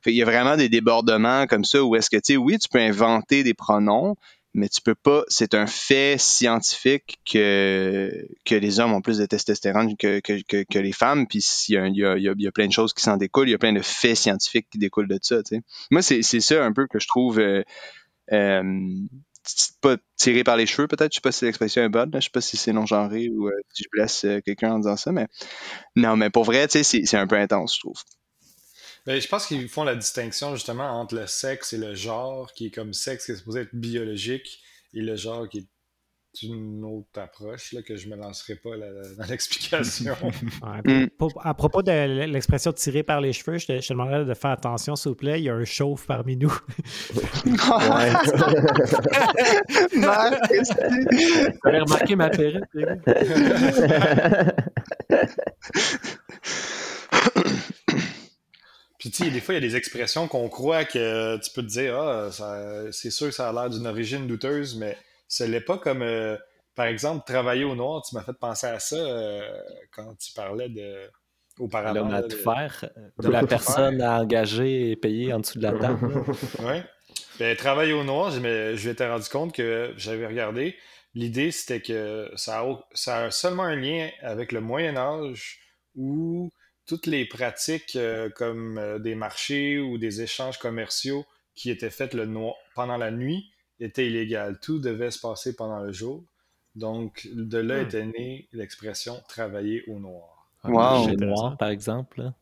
Il y a vraiment des débordements comme ça où est-ce que, tu sais, oui, tu peux inventer des pronoms, mais tu peux pas. C'est un fait scientifique que, que les hommes ont plus de testostérone que, que, que, les femmes. Puis il y a, y, a, plein de choses qui s'en découlent. Il y a plein de faits scientifiques qui découlent de ça. Moi, c'est ça un peu que je trouve. euh, euh, pas tiré par les cheveux, peut-être. Je sais pas si l'expression est bonne. là. Je sais pas si c'est non-genré ou euh, si je blesse euh, quelqu'un en disant ça, mais non, mais pour vrai, c'est un peu intense, je trouve. Ben, je pense qu'ils font la distinction justement entre le sexe et le genre, qui est comme sexe qui est supposé être biologique, et le genre qui est une autre approche là, que je me lancerai pas là, dans <laughs> l'explication. Ouais, <laughs> Mm. à propos de l'expression tirée par les cheveux, je te, je te demanderais de faire attention, s'il vous plaît. Il y a un chauve parmi nous. <laughs> Vous avez remarqué ma perruque, les gars? Puis tu sais, des fois, il y a des expressions qu'on croit que tu peux te dire, ah, ça- c'est sûr que ça a l'air d'une origine douteuse, mais ce l'est pas comme, euh, par exemple, travailler au noir. Tu m'as fait penser à ça euh, quand tu parlais de auparavant. Là, à de- tout faire. de la personne à engager et payer en dessous de la table. <laughs> Ouais. Ben, travailler au noir, je m'étais rendu compte que j'avais regardé. L'idée, c'était que ça a, au- ça a seulement un lien avec le Moyen Âge où toutes les pratiques euh, comme euh, des marchés ou des échanges commerciaux qui étaient faits le noir, pendant la nuit étaient illégales. Tout devait se passer pendant le jour. Donc, de là Hmm. était née l'expression travailler au noir. Wow. marché Intéressant. noir, par exemple. là.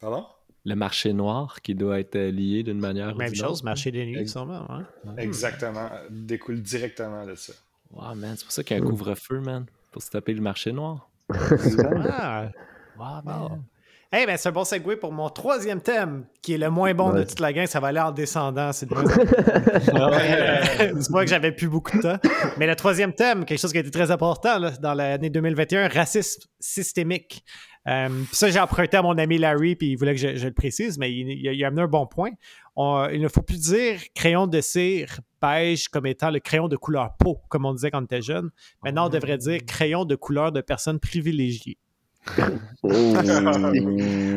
Pardon? Le marché noir qui doit être euh, lié d'une manière ou Même d'une chose, autre. marché des nuits, Ex- sûrement. hein. Exactement. Découle directement de ça. Wow, man, c'est pour ça qu'il y a un couvre-feu, man. Pour se taper le marché noir. Ah, Wow, man. Hey, ben, c'est un bon segue pour mon troisième thème, qui est le moins bon de toute la gang. Ça va aller en descendant. C'est <laughs> en moins. Euh, Dis-moi que j'avais plus beaucoup de temps. Mais le troisième thème, quelque chose qui a été très important là, dans l'année 2021, racisme systémique. Euh, puis ça, j'ai emprunté à mon ami Larry, puis il voulait que je, je le précise, mais il, il a, il a amené un bon point. On- il ne faut plus dire crayon de cire beige comme étant le crayon de couleur peau, comme on disait quand on était jeune. Maintenant, on devrait dire crayon de couleur de personnes privilégiées. Oh.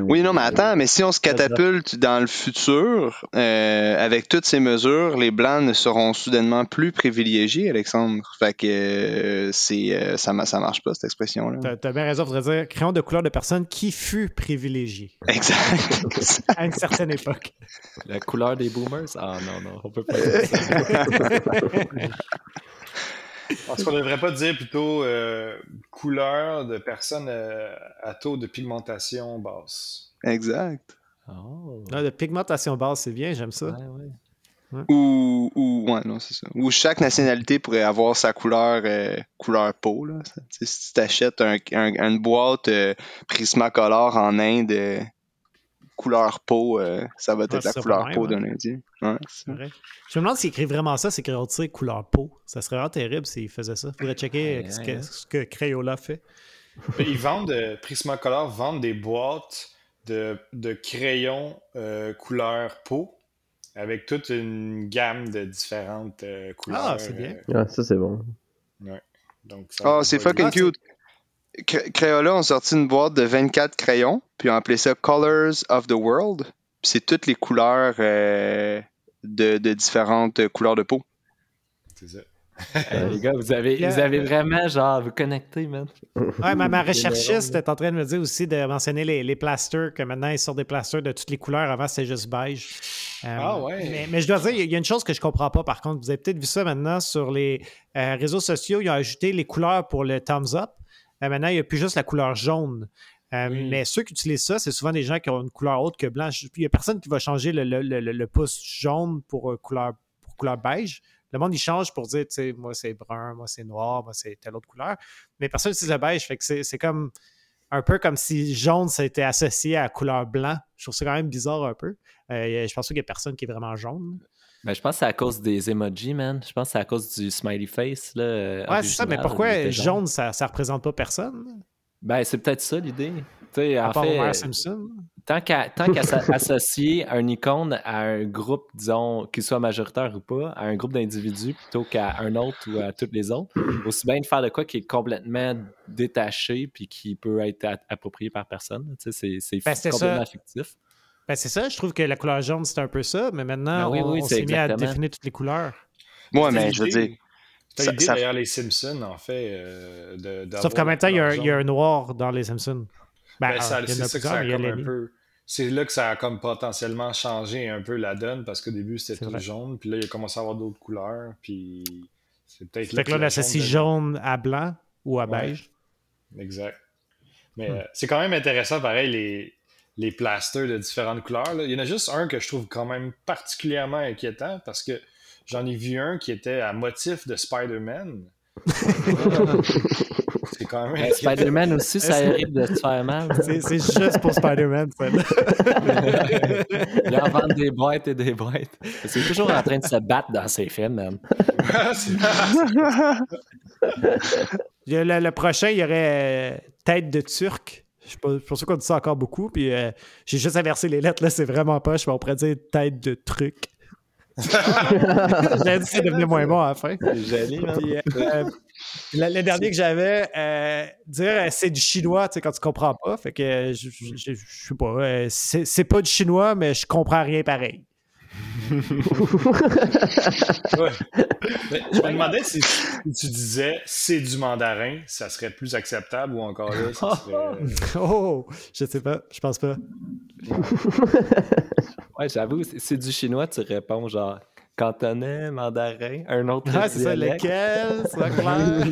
Oui, non, mais attends, mais si on se catapulte dans le futur, euh, avec toutes ces mesures, les Blancs ne seront soudainement plus privilégiés, Alexandre. Fait que euh, c'est euh, ça, ma- ça marche pas, cette expression-là. Tu as, bien raison, faudrait dire crayon de couleur de personne qui fut privilégiée Exact. <laughs> à une certaine époque. La couleur des boomers? Ah non, non, on peut pas dire ça. <laughs> Est-ce qu'on ne devrait pas dire plutôt euh, couleur de personnes euh, à taux de pigmentation basse? exact. Oh. Là, de pigmentation basse, c'est bien, j'aime ça. Ouais, ouais. Ou, ou ouais, non, c'est ça. Ou chaque nationalité pourrait avoir sa couleur euh, couleur peau. Là. Si tu achètes un, un- une boîte euh, Prismacolor en Inde, euh, couleur peau, euh, ça va être Ouais, la couleur même, peau hein. d'un Indien. Ouais, c'est C'est ça. vrai. Je me demande s'ils écrivent vraiment ça, c'est sais, couleur peau. Ça serait vraiment terrible s'ils faisaient ça. Faudrait checker Ouais, ce, ouais, que, ouais. ce que Crayola fait. Mais Ils vendent, euh, Prismacolor vendent des boîtes de, de crayons euh, couleur peau avec toute une gamme de différentes euh, couleurs. Ah, c'est bien. euh, Ah, ça, c'est bon. donc ça Ah, c'est fucking Ah, cute. Cr- Crayola ont sorti une boîte de 24 crayons, puis ont appelé ça Colors of the World. C'est toutes les couleurs euh, de, de différentes couleurs de peau. C'est ça. Hey, les gars, vous avez, vous avez vraiment, genre, vous connectez, man. Ouais, ma, ma <laughs> recherchiste est en train de me dire aussi de mentionner les, les plasters, que maintenant ils sortent des plasters de toutes les couleurs. Avant, c'était juste beige. Euh, Ah ouais. Mais, mais je dois dire, il y a une chose que je comprends pas par contre. Vous avez peut-être vu ça maintenant sur les euh, réseaux sociaux. Ils ont ajouté les couleurs pour le thumbs up. Euh, maintenant, il n'y a plus juste la couleur jaune. Euh. Mais ceux qui utilisent ça, c'est souvent des gens qui ont une couleur autre que blanche. Il n'y a personne qui va changer le, le- le- le pouce jaune pour, euh, couleur, pour couleur beige. Le monde, il change pour dire, tu sais, moi c'est brun, moi c'est noir, moi c'est telle autre couleur. Mais personne n'utilise le beige. Fait que c'est c'est comme un peu comme si jaune, ça a été associé à la couleur blanc. Je trouve ça quand même bizarre un peu. Euh, je pense qu'il n'y a personne qui est vraiment jaune. Ben, je pense que c'est à cause des emojis, man. Je pense que c'est à cause du smiley face. Là, euh, Ouais, c'est ça, mais pourquoi jaune, ça, ça représente pas personne? Ben, c'est peut-être ça l'idée. À en part fait, Homer euh, Simpson. tant qu'à <laughs> s'a- associer un icône à un groupe, disons, qu'il soit majoritaire ou pas, à un groupe d'individus plutôt qu'à un autre ou à toutes les autres, aussi bien de faire de quoi qui est complètement détaché puis qui peut être approprié par personne. Tu sais, c'est Ben, complètement ça. fictif. Ben, c'est ça, je trouve que la couleur jaune, c'est un peu ça, mais maintenant, Ben oui, on, oui, on c'est s'est mis à définir toutes les couleurs. Moi, mais je veux dire, ça- l'idée ça- derrière les Simpsons, en fait. euh, de, Sauf qu'en même temps, il y, a un, noir dans les Simpsons. Ben, Ben, en c'est ça que ça a comme un peu. C'est là que ça a comme potentiellement changé un peu la donne parce qu'au début c'était tout vrai. jaune, puis là il a commencé à avoir d'autres couleurs, puis c'est peut-être Fait que là, on le associe jaune jaune à blanc ou à beige. Exact. Mais Hmm. euh, c'est quand même intéressant, pareil, les, les plasters de différentes couleurs. là. Il y en a juste un que je trouve quand même particulièrement inquiétant parce que j'en ai vu un qui était à motif de Spider-Man. <laughs> c'est quand même inquiétant. Spider-Man aussi, ça arrive de se faire mal. C'est juste pour Spider-Man. <laughs> Il en vend des boîtes et des boîtes. C'est toujours en train de se battre dans ses films, man. <laughs> Le, le prochain, il y aurait euh, Tête de Turc. Je suis pas, sûr qu'on dit ça encore beaucoup. Puis euh, j'ai juste inversé les lettres, là, c'est vraiment pas. Je on pourrait dire Tête de Truc. J'ai dit ça devenait moins bon à la fin. C'est joli. Puis, euh, le, le dernier que j'avais, euh, dire euh, c'est du chinois, tu sais, quand tu comprends pas. Fait que euh, je je- sais pas. euh, c'est c'est pas du chinois, mais je comprends rien pareil. Ouais. Mais je me demandais si tu, si tu disais c'est du mandarin, ça serait plus acceptable ou encore là, ça serait. <laughs> Oh, je sais pas, je pense pas. Ouais, j'avoue, c'est du chinois, tu réponds genre cantonais, mandarin, un autre Ouais, c'est ça, lequel, c'est pas clair. <laughs>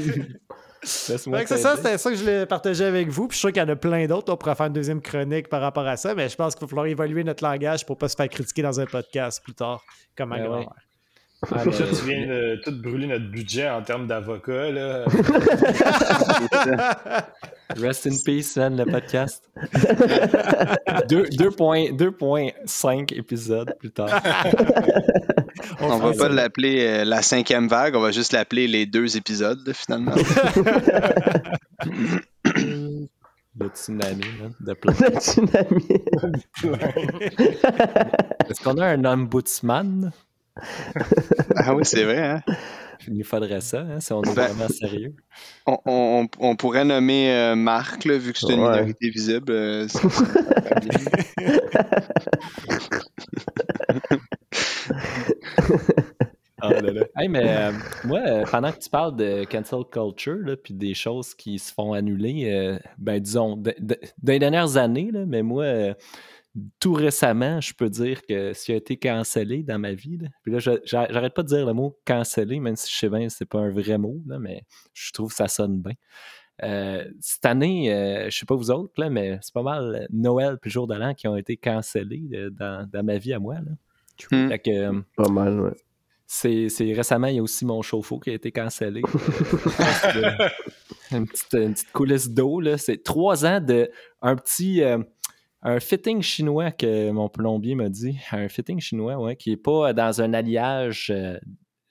C'est ça, c'était ça que je voulais partager avec vous. Puis je suis sûr qu'il y en a plein d'autres. On pourrait faire une deuxième chronique par rapport à ça, mais je pense qu'il va falloir évaluer notre langage pour pas se faire critiquer dans un podcast plus tard, comme un Ben grand ouais. mère. Ah, mais- tu viens de tout brûler notre budget en termes d'avocats, là. <laughs> Rest in peace, man, le podcast. <laughs> Deux- deux point- 2.5 épisodes plus tard. <laughs> on va fait pas ça. l'appeler euh, la cinquième vague, on va juste l'appeler les deux épisodes, là, finalement. Le tsunami, man, de plein. Le tsunami. Est-ce qu'on a un ombudsman? Ah oui, c'est vrai, hein? Il nous faudrait ça, hein, si on est Ben- vraiment sérieux. On, on- on pourrait nommer euh, Marc, là, vu que c'est une Ouais. minorité visible. euh, ça-. <laughs> Ah là là. Hey, mais euh, moi, euh, pendant que tu parles de cancel culture, là, puis des choses qui se font annuler, euh, ben disons, dans les dernières années, là, mais moi, euh, tout récemment, je peux dire que ce qui a été cancellé dans ma vie, là, puis là, j'arrête pas de dire le mot cancellé, même si je sais bien que c'est pas un vrai mot, là, mais je trouve que ça sonne bien. Euh, cette année, euh, je sais pas vous autres, là, mais c'est pas mal Noël puis Jour de l'An qui ont été cancellés euh, dans, dans ma vie à moi. Là. Fait que, euh, Pas mal, ouais. c'est, c'est récemment, il y a aussi mon chauffe-eau qui a été cancellé. <laughs> Une, petite, une petite coulisse d'eau. Là. C'est trois ans de un petit euh, un fitting chinois que mon plombier m'a dit. Un fitting chinois, ouais, qui n'est pas dans un alliage euh,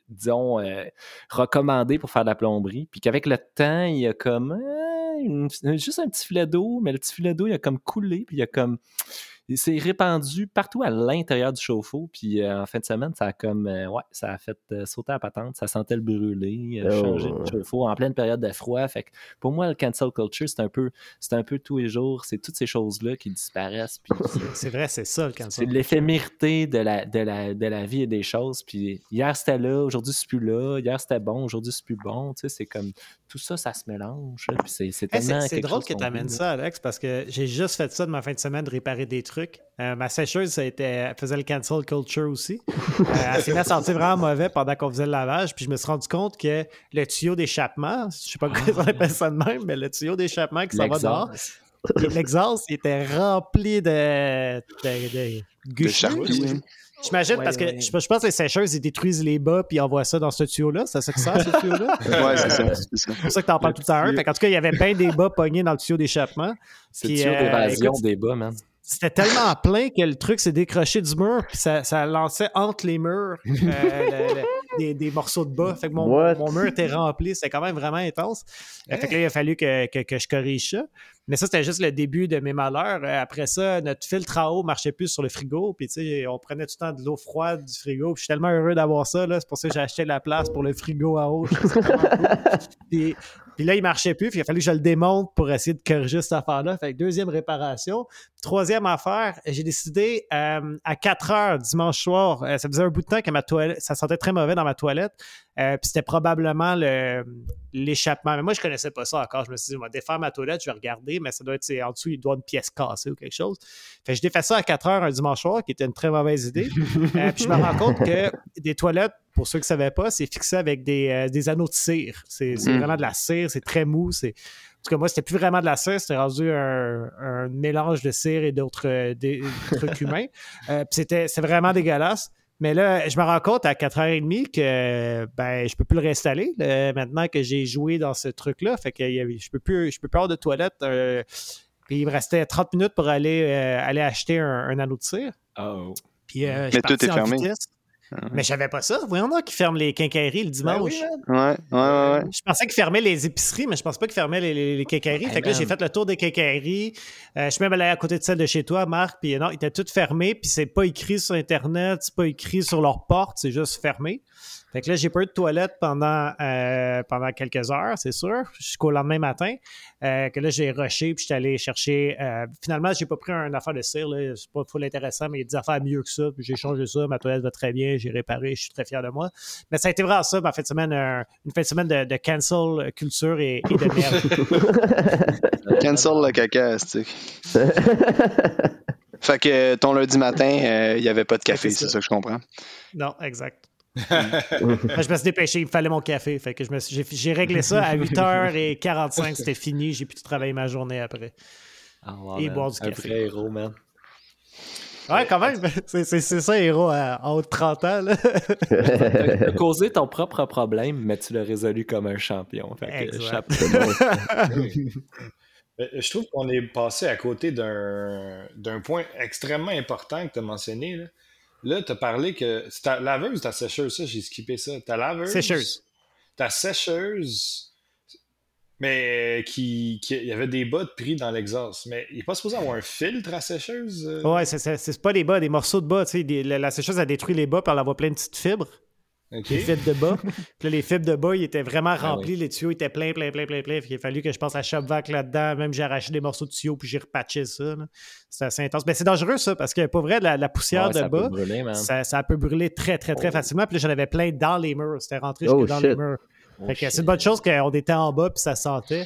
disons, euh, recommandé pour faire de la plomberie. Puis qu'avec le temps, il y a comme euh, juste un petit filet d'eau, mais le petit filet d'eau, il a comme coulé, puis il y a comme. Il s'est répandu partout à l'intérieur du chauffe-eau. Puis euh, en fin de semaine, ça a comme. euh, ouais, ça a fait euh, sauter la patente. Ça sentait le brûler, Oh. changer le chauffe-eau en pleine période de froid. Fait que pour moi, le cancel culture, c'est un peu, c'est un peu tous les jours. C'est toutes ces choses-là qui disparaissent. Puis <laughs> c'est- C'est vrai, c'est ça le c'est cancel. l'éphémérité de la, de, la, de la vie et des choses. Puis hier c'était là, aujourd'hui c'est plus là. Hier c'était bon, aujourd'hui c'est plus bon. Tu sais, c'est comme tout ça, ça se mélange. là, Puis c'est, c'est Hey, c'est- c'est drôle que tu amènes ça, Alex, parce que j'ai juste fait ça de ma fin de semaine de réparer des trucs. Euh, ma sécheuse, ça elle faisait le cancel culture aussi. Euh, elle s'est mise à sentir vraiment mauvais pendant qu'on faisait le lavage. Puis je me suis rendu compte que le tuyau d'échappement, je sais pas comment on appelle ça de même, mais le tuyau d'échappement qui s'en va dehors, L'exhaust. était rempli de, de, de, De. J'imagine Ouais, parce que ouais. je, je pense que les sécheuses, ils détruisent les bas puis ils envoient ça dans ce tuyau-là. <laughs> C'est ça que ça, ce tuyau-là? Ouais, c'est ça. c'est pour ça que t'en parles tout à l'heure. Qu'en tout cas, il y avait bien des bas pognés dans le tuyau d'échappement. C'est le tuyau euh, d'évasion écoute, des bas, man. C'était tellement plein que le truc s'est décroché du mur, puis ça, ça lançait entre les murs euh, le- le- des, des morceaux de bas. Fait que mon, mon mur était rempli. C'était quand même vraiment intense. Euh, Fait que là, il a fallu que, que- que je corrige ça. Mais ça, c'était juste le début de mes malheurs. Euh, Après ça, notre filtre à eau marchait plus sur le frigo. Puis, tu sais, on prenait tout le temps de l'eau froide du frigo. Puis, je suis tellement heureux d'avoir ça. là. C'est pour ça que j'ai acheté la place pour le frigo à eau. Cool. Puis, puis là, il marchait plus. Puis il a fallu que je le démonte pour essayer de corriger cette affaire-là. Fait que deuxième réparation. Troisième affaire, j'ai décidé euh, à 4 heures dimanche soir, euh, ça faisait un bout de temps que ma toilette, ça sentait très mauvais dans ma toilette. Euh, puis c'était probablement le- l'échappement. Mais moi, je connaissais pas ça encore. Je me suis dit, je vais défaire ma toilette, je vais regarder, mais ça doit être c'est- en dessous, il doit une pièce cassée ou quelque chose. Fait que je défais ça à 4 heures un dimanche soir, qui était une très mauvaise idée. <laughs> Euh, puis je me rends compte que des toilettes, pour ceux qui ne savaient pas, c'est fixé avec des, euh, des anneaux de cire. C'est c'est Mm. vraiment de la cire, c'est très mou. C'est... En tout cas, moi, c'était plus vraiment de la cire, c'était rendu un, un mélange de cire et d'autres euh, des- trucs humains. Euh, puis c'était, c'est vraiment dégueulasse. Mais là, je me rends compte à 4h30 que ben, je peux plus le réinstaller là, maintenant que j'ai joué dans ce truc-là. Fait que je peux plus, je peux plus avoir de toilette. euh, puis il me restait 30 minutes pour aller, euh, aller acheter un, un anneau de cire. Oh. Puis euh, Mais tout est fermé. vitesse. Mais je savais pas ça. Voyons donc qu'ils ferment les quincailleries le Ben dimanche. Ouais, ouais, ouais. ouais. Je pensais qu'ils fermaient les épiceries, mais je pense pas qu'ils fermaient les, les, les quincailleries. Hey, fait que là, j'ai fait le tour des quincailleries. Euh, je suis même allé à côté de celle de chez toi, Marc, puis non, ils étaient toutes fermées, puis c'est pas écrit sur Internet, c'est pas écrit sur leur porte, c'est juste fermé. Fait que là, j'ai pas eu de toilette pendant, euh, pendant quelques heures, c'est sûr, jusqu'au lendemain matin. Euh, que là, j'ai rushé, puis je suis allé chercher. euh, finalement, j'ai pas pris un affaire de cire, là, c'est pas full intéressant, mais il y a des affaires mieux que ça. Puis j'ai changé ça, ma toilette va très bien, j'ai réparé, je suis très fier de moi. Mais ça a été vraiment ça, ma fin de semaine, une fin de semaine de, de cancel culture et, et de merde. <laughs> Cancel le caca, c'est Fait que ton lundi matin, il n'y avait pas de café, c'est c'est ça. ça que je comprends. non, exact. Je me suis dépêché, il me fallait mon café. Fait que je me suis- j'ai, j'ai réglé ça à 8h45, c'était fini, j'ai pu travailler ma journée après. Ah, wow, Et man. boire du Un café. vrai héros, man. Ouais, quand même, c'est, c'est, c'est ça, héros, à, en haut de 30 ans. Là. <laughs> T'as causé ton propre problème, mais tu l'as résolu comme un champion. Fait que, Exact. chapeau. <laughs> Mais Je trouve qu'on est passé à côté d'un d'un point extrêmement important que tu as mentionné. Là, là tu as parlé que. C'est ta laveuse ou ta sécheuse, ça, j'ai skippé ça. Ta laveuse? Sécheuse. Ta sécheuse. Mais qui, qui- il y avait des bas de prix dans l'exhaust. Mais il n'est pas supposé avoir un filtre à sécheuse? euh? Ouais, c'est, pas des bas, des morceaux de bas. Tu sais, des- la, la sécheuse a détruit les bas, elle envoie plein de petites fibres. Les fibres de bas. <laughs> Puis là, les fibres de bas, ils étaient vraiment Ah remplis. Les tuyaux étaient pleins, pleins, pleins, pleins, pleins. Qu'il a fallu que je passe à Shopvac là-dedans. Même j'ai arraché des morceaux de tuyaux puis j'ai repatché ça. C'est assez intense. Mais c'est dangereux, ça, parce que, pas vrai, la, la poussière Ouais, de ça peut bas, brûler, man. ça, ça peut brûler très, très, très Oh. facilement. Puis là, j'en avais plein dans les murs. C'était rentré Oh, jusque dans shit. les murs. Oh, c'est une bonne chose qu'on était en bas puis ça sentait.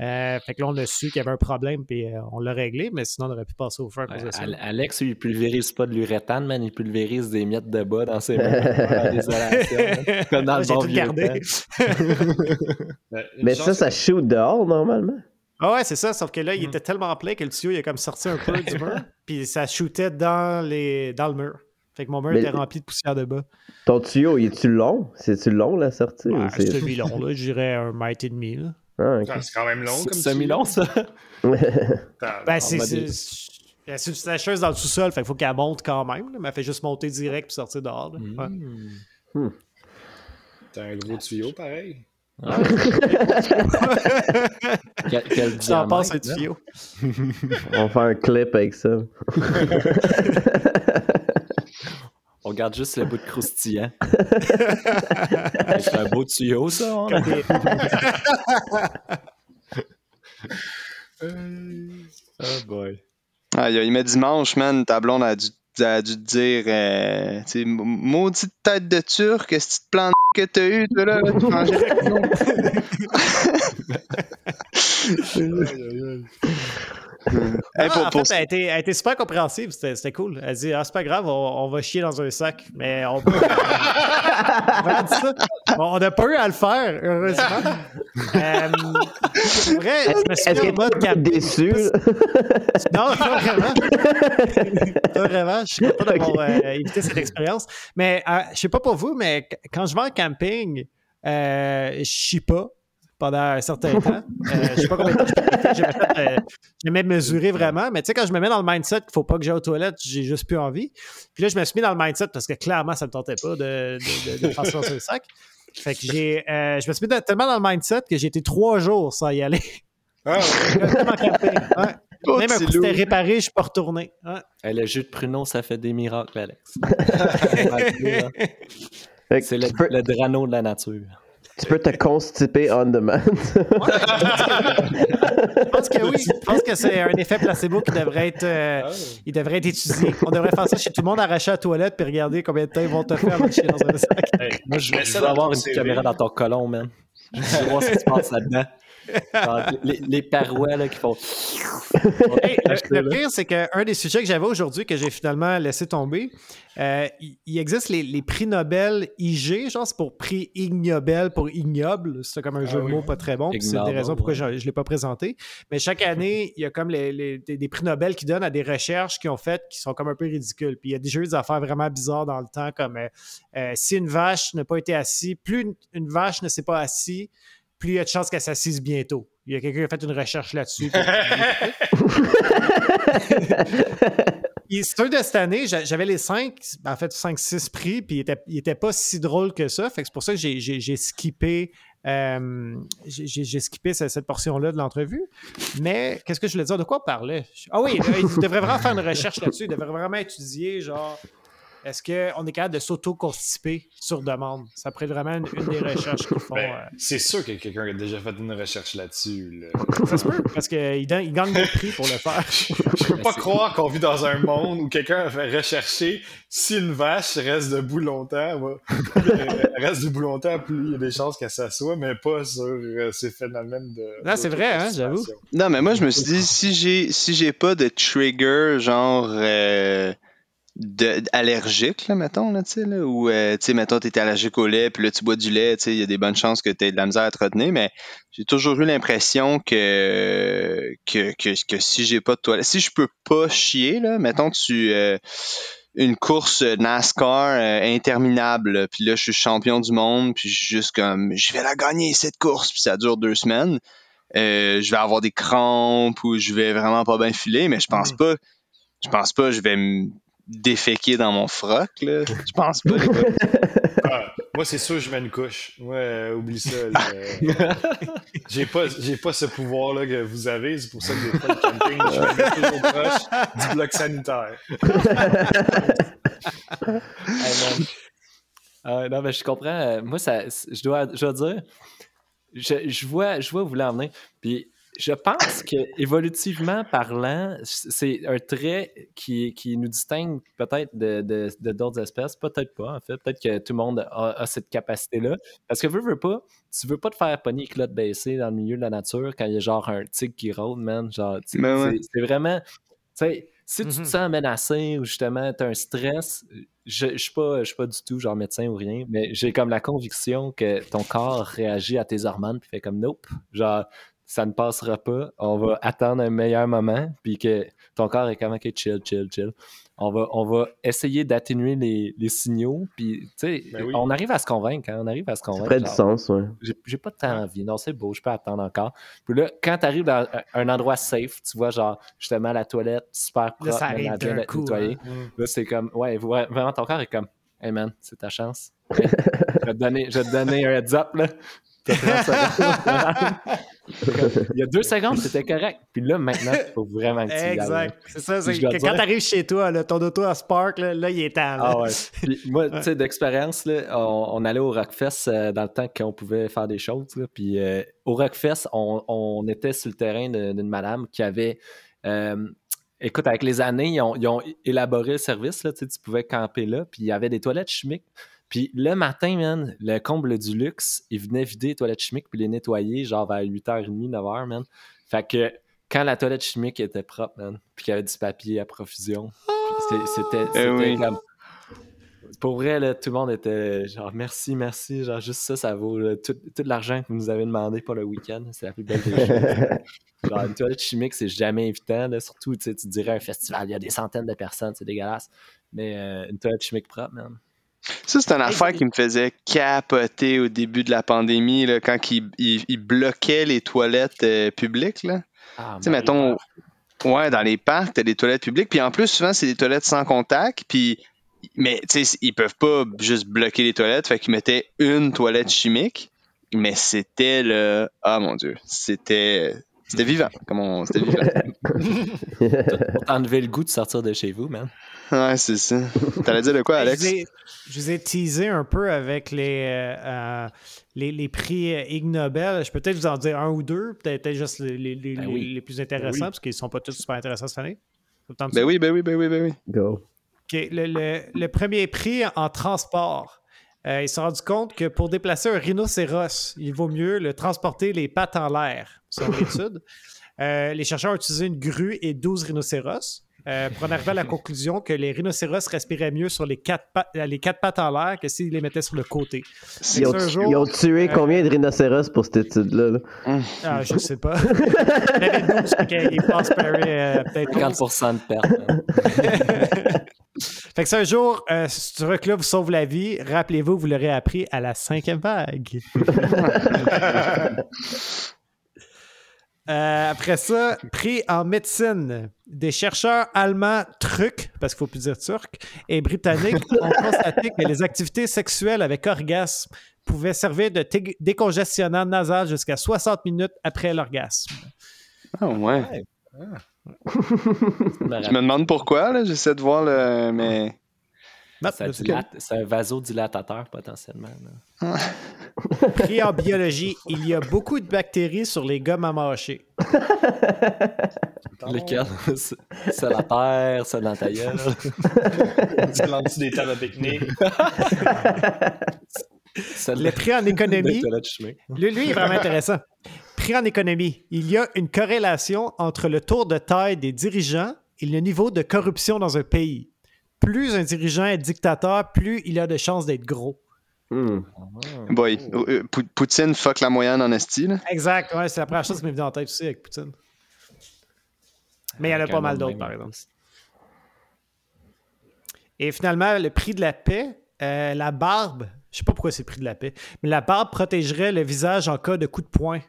Euh, fait que là, on a su qu'il y avait un problème puis euh, on l'a réglé, mais sinon, on aurait pu passer au feu à cause Ouais, de ça. Al- Alex, lui, il pulvérise pas de l'uréthane, man. Il pulvérise des miettes de bas dans ses mains. man. <laughs> Comme dans Moi, le bon vieux temps. <laughs> Mais ça, ça shoot dehors normalement. Ah ouais, c'est ça, sauf que là, Mm. il était tellement plein que le tuyau, il a comme sorti un peu du mur, <laughs> puis ça shootait dans, les... dans le mur. Fait que mon mur Mais- était rempli de poussière de bas. Ton tuyau, il est-tu long? C'est-tu long la sortie? ou Ouais, c'est- c'était mi-long, là, je dirais un mètre et demi. Là. Ah. Ah, C'est quand même long C'est comme semi-long, ça. <laughs> Ben, c'est une sécheuse dans le sous-sol, fait qu'il faut qu'elle monte quand même, là, mais elle fait juste monter direct puis sortir dehors. là. Ouais. Mm. T'as un gros tuyau pareil. <laughs> Quel, quel Ça en passe un tuyau. On va faire un clip avec ça. <laughs> On regarde juste le bout de croustillant. <laughs> C'est un beau tuyau, ça. on a- <laughs> Oh boy. Ah, il met dimanche, man, ta blonde a dû, a dû te dire, euh, tu maudite tête de turc, ce petit plan de que t'as eu, toi, là, tu nous. <laughs> <laughs> Hey, pour- en pour- fait, elle a, été, elle a été super compréhensive. C'était c'était cool. Elle dit Ah, c'est pas grave, on, on va chier dans un sac. Mais on peut. <laughs> On n'a pas eu à le faire, heureusement. <laughs> Euh, vrai, je me suis Est-ce en mode déçu? là? Non, pas vraiment. pas vraiment. Je suis content d'avoir euh, évité cette expérience. Mais euh, je sais pas pour vous, mais qu- quand je vais en camping, euh, je chie pas pendant un certain temps. Euh, je sais pas combien de temps je peux rester. J'aimais fait, euh, j'aimais mesurer vraiment. Mais tu sais, quand je me mets dans le mindset qu'il faut pas que j'aille aux toilettes, j'ai juste plus envie. Puis là, je me suis mis dans le mindset parce que clairement, ça me tentait pas de, de, de, faire un sac. Fait que j'ai, euh, je me suis mis dans- tellement dans le mindset que j'ai été trois jours sans y aller. Ah, ouais. <laughs> Oh, Même un coup, c'était réparé, je suis pas retourné. Hey, le jus de pruneau, ça fait des miracles, Alex. <laughs> Fait que C'est le, le drano de la nature. Tu peux te constiper on demand. <laughs> Je pense que oui. Je pense que c'est un effet placebo qui devrait être, euh, Ah. il devrait être étudié. On devrait faire ça chez tout le monde, arracher la toilette puis regarder combien de temps ils vont te faire chier dans un sac. Hey, Moi, je, je dans avoir une CV. caméra dans ton colon, man. Je veux voir ce qui se passe là-dedans. Les, les parois là, qui font. <laughs> Hey, le, le pire, c'est qu'un des sujets que j'avais aujourd'hui, que j'ai finalement laissé tomber, euh, il, il existe les, les prix Nobel IG, genre c'est pour prix ignoble pour ignoble. C'est comme un jeu de mots pas très bon. C'est une des raisons pourquoi ouais. je ne l'ai pas présenté. Mais chaque <laughs> année, il y a comme les, les- des, des prix Nobel qui donnent à des recherches qu'ils ont faites qui sont comme un peu ridicules. Puis il y a déjà eu des affaires vraiment bizarres dans le temps, comme euh, euh, si une vache n'a pas été assise, plus une, une vache ne s'est pas assise, plus il y a de chances qu'elle s'assise bientôt. Il y a quelqu'un qui a fait une recherche là-dessus. <laughs> Ceux de cette année, j'a- j'avais les cinq, en fait, cinq, six prix, puis ils étaient, ils étaient pas si drôles que ça. Fait que c'est pour ça que j'ai, j'ai, j'ai skippé, euh, j'ai, skippé cette, cette portion-là de l'entrevue. Mais qu'est-ce que je voulais dire? De quoi on parlait? Ah oui, là, il devrait vraiment faire une recherche là-dessus. Il devrait vraiment étudier, genre, est-ce qu'on est capable de s'auto-constiper sur demande? Ça pourrait être vraiment une, une des recherches qu'ils font. Ben, euh, c'est sûr que quelqu'un a déjà fait une recherche là-dessus. là. ça se peut, parce qu'ils ils gagnent des prix pour le faire. <laughs> Je peux pas croire qu'on vit dans un monde où quelqu'un a fait rechercher si une vache reste debout longtemps. Elle reste debout longtemps, plus il y a des chances qu'elle s'assoie, mais pas sur euh, ces phénomènes de. Non, c'est vrai, hein, j'avoue. Non, mais moi, je me suis dit, si j'ai si j'ai pas de trigger, genre euh, de, allergique, là, mettons, là, tu sais, là, ou, euh, tu sais, mettons, t'es allergique au lait, puis là, tu bois du lait, tu sais, il y a des bonnes chances que t'aies de la misère à te retenir, mais j'ai toujours eu l'impression que, que, que, que si j'ai pas de toilette, si je peux pas chier, là, mettons, tu, euh, une course NASCAR euh, interminable, puis là, je suis champion du monde, puis je suis juste comme, je vais la gagner, cette course, puis ça dure deux semaines. Euh, je vais avoir des crampes ou je vais vraiment pas bien filer, mais je pense pas, je pense pas, je vais me déféquer dans mon froc, là. Je pense pas. <laughs> Ah, moi, c'est sûr, je mets une couche. Ouais, euh, oublie ça. <laughs> j'ai pas, j'ai pas ce pouvoir-là que vous avez. C'est pour ça que des fois, le camping, je me mets toujours proche du bloc sanitaire. <laughs> Ah, non, mais je comprends. euh, Moi, ça, je, dois, je dois dire, je, je vois, je vois où vous venir. Puis je pense que, évolutivement parlant, c'est un trait qui, qui nous distingue peut-être de, de, de d'autres espèces. Peut-être pas, en fait. Peut-être que tout le monde a, a cette capacité-là. Parce que veux, veux pas, tu veux pas te faire pogner les clottes baissées dans le milieu de la nature quand il y a genre un tigre qui rôde, man. Genre, Ben ouais. c'est, c'est vraiment. Tu sais, si tu te sens menacé ou justement tu as un stress, je ne suis pas, je suis pas du tout genre médecin ou rien, mais j'ai comme la conviction que ton corps réagit à tes hormones puis fait comme nope, genre ça ne passera pas, on va attendre un meilleur moment puis que ton corps est comme ok chill, chill, chill. On va, on va essayer d'atténuer les, les signaux puis tu sais, Ben oui. on arrive à se convaincre, hein, on arrive à se Ça convaincre. ferait du sens, ouais. j'ai pas tant envie. Non, c'est beau, je peux attendre encore. Puis là, quand tu arrives dans un- endroit safe, tu vois, genre, justement, la toilette super propre, ça man, arrive d'être coup, nettoyée. hein. Là, c'est comme, ouais, vra- vraiment, ton corps est comme, hey man, c'est ta chance. <laughs> Je vais te donner, je vais te donner un heads up, là. <laughs> <laughs> T'as 30 secondes. Il y a deux secondes, c'était correct. Puis là, maintenant, il faut vraiment que tu. Exact. C'est ça. c'est que dire- quand t'arrives chez toi, là, ton auto à Spark, là, là, il est temps. Ah ouais. Puis moi, tu sais, d'expérience, on, on allait au Rockfest euh, dans le temps qu'on pouvait faire des choses. là. Puis euh, au Rockfest, on, on était sur le terrain d'une madame qui avait. euh, écoute, avec les années, ils ont, ils ont élaboré le service. Là, tu tu pouvais camper là. Puis il y avait des toilettes chimiques. Puis le matin, man, le comble du luxe, ils venaient vider les toilettes chimiques puis les nettoyer, genre vers 8h30, 9h, man. Fait que quand la toilette chimique était propre, man, puis qu'il y avait du papier à profusion, c'est- c'était c'était oui. comme. Pour vrai, là, tout le monde était genre merci, merci. Genre, juste ça, ça vaut là, tout, tout l'argent que vous nous avez demandé pour le week-end. C'est la plus belle des choses. <laughs> Genre, une toilette chimique, c'est jamais évitant. là. Surtout, tu dirais un festival, il y a des centaines de personnes, c'est dégueulasse. Mais euh, une toilette chimique propre, man. Ça, c'est une affaire qui me faisait capoter au début de la pandémie, là, quand ils ils bloquaient les toilettes euh, publiques. Là. Ah, Tu sais, mettons, ouais, dans les parcs, t'as des toilettes publiques. Puis en plus, souvent, c'est des toilettes sans contact. Puis, mais tu sais, ils peuvent pas juste bloquer les toilettes. Fait qu'ils mettaient une toilette chimique. Mais c'était le. Ah mon Dieu. C'était. C'était vivant. Comme on... C'était vivant. <laughs> Pour t'enlever le goût de sortir de chez vous, man. Ouais, c'est ça. T'allais dire de quoi, Je Alex? vous, ai, je vous ai teasé un peu avec les, euh, euh, les, les prix euh, Ig Nobel. Je peux peut-être vous en dire un ou deux, peut-être juste les, les- Ben les- oui. les plus intéressants, Ben oui. parce qu'ils ne sont pas tous super intéressants cette année. Ben oui, ben oui, ben oui, ben oui. Go. OK, le, le- le premier prix en transport. Euh, ils se sont rendus compte que pour déplacer un rhinocéros, il vaut mieux le transporter les pattes en l'air, selon <laughs> l'étude. Euh, les chercheurs ont utilisé une grue et 12 rhinocéros euh, pour en arriver à la conclusion que les rhinocéros respiraient mieux sur les quatre, pattes- euh, les quatre pattes en l'air que s'ils les mettaient sur le côté. Ils ont, un jour, ils ont tué euh, combien de rhinocéros pour cette étude-là? là? Ah, je sais pas. <laughs> Il y avait 12, fait qu'il prospérait euh, peut-être 11. 50% de perte. man. <laughs> Fait que si un jour, euh, ce truc-là vous sauve la vie, rappelez-vous, vous l'aurez appris à la cinquième vague. <laughs> Euh, après ça, prix en médecine. Des chercheurs allemands trucs, parce qu'il faut plus dire turc, et britanniques <laughs> ont constaté que les activités sexuelles avec orgasme pouvaient servir de décongestionnant nasal jusqu'à 60 minutes après l'orgasme. Ah ouais. Je me Je me demande pourquoi, là. J'essaie de voir le. Mais. Ça là, c'est dilate- C'est un vasodilatateur potentiellement. là. <laughs> Prix en biologie. Il y a beaucoup de bactéries sur les gommes à mâcher. <laughs> Lesquels <laughs> C'est c'est la terre, c'est dans ta gueule. Tu lances des tables à pique-nique. C'est Le prix en économie. Lui, lui, il est vraiment intéressant. Prix en économie. Il y a une corrélation entre le tour de taille des dirigeants et le niveau de corruption dans un pays. Plus un dirigeant est dictateur, plus il a de chances d'être gros. Hmm. Boy. euh, Pou- Poutine fuck la moyenne en esti, là. Exact, ouais, c'est la première chose qui m'est venue en tête aussi avec Poutine. Mais il y en a pas mal d'autres, par exemple. Et finalement, le prix de la paix, euh, la barbe, je sais pas pourquoi c'est le prix de la paix, mais la barbe protégerait le visage en cas de coup de poing.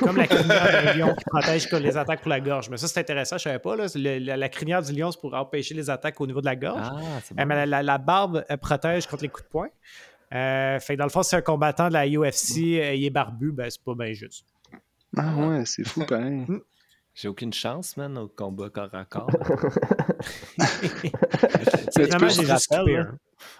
Comme la crinière d'un lion qui protège contre les attaques pour la gorge. Mais ça, c'est intéressant, je savais pas. Là. Le- la, la crinière du lion, c'est pour empêcher les attaques au niveau de la gorge. Ah, c'est bon. mais la, la- la barbe elle protège contre les coups de poing. Euh, fait que dans le fond, si un combattant de la UFC euh, il est barbu, ben c'est pas bien juste. Ah ouais, c'est fou, pareil. J'ai aucune chance, man, au combat corps à corps. <laughs> Finalement, je j'ai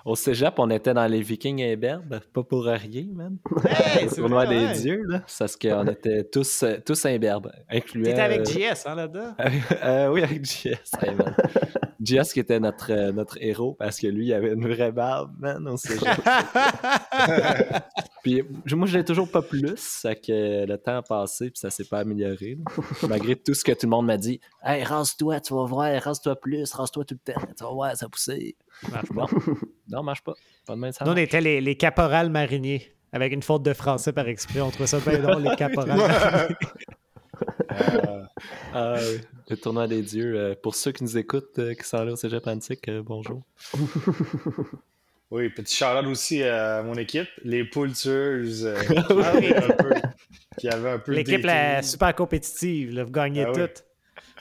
Au cégep, on était dans les Vikings imberbes, pas pour rien, man. Hey, Le c'est tournoi vrai, des ouais. dieux, là. C'est parce qu'on était tous, euh, tous imberbes, incluant... T'étais avec euh, JS hein, là-dedans? <laughs> Euh, oui, avec JS. Hey, man. JS qui était notre, notre héros parce que lui, il avait une vraie barbe, man, au cégep. <laughs> Puis moi, je l'ai toujours pas plus, c'est que le temps a passé puis ça s'est pas amélioré. là. <laughs> Malgré tout ce que tout le monde m'a dit. Hey, rase-toi, tu vas voir, rase-toi plus, rase-toi tout le temps, tu vas voir, ça pousser. Marche Bon. Non, marche pas. Pas de main, ça Nous, on était les, les caporales mariniers. Avec une faute de français par exprès. On trouvait ça bien drôle, les caporales. Euh, <laughs> Ah oui, le tournoi des dieux. euh, pour ceux qui nous écoutent, euh, qui sont là au Cégep Antique, euh, bonjour. <laughs> oui, petit shout aussi à mon équipe, les poules tueuses, euh, <laughs> oui. un peu- qui avaient un peu L'équipe super compétitive. Là, vous gagnez Ah oui. tout.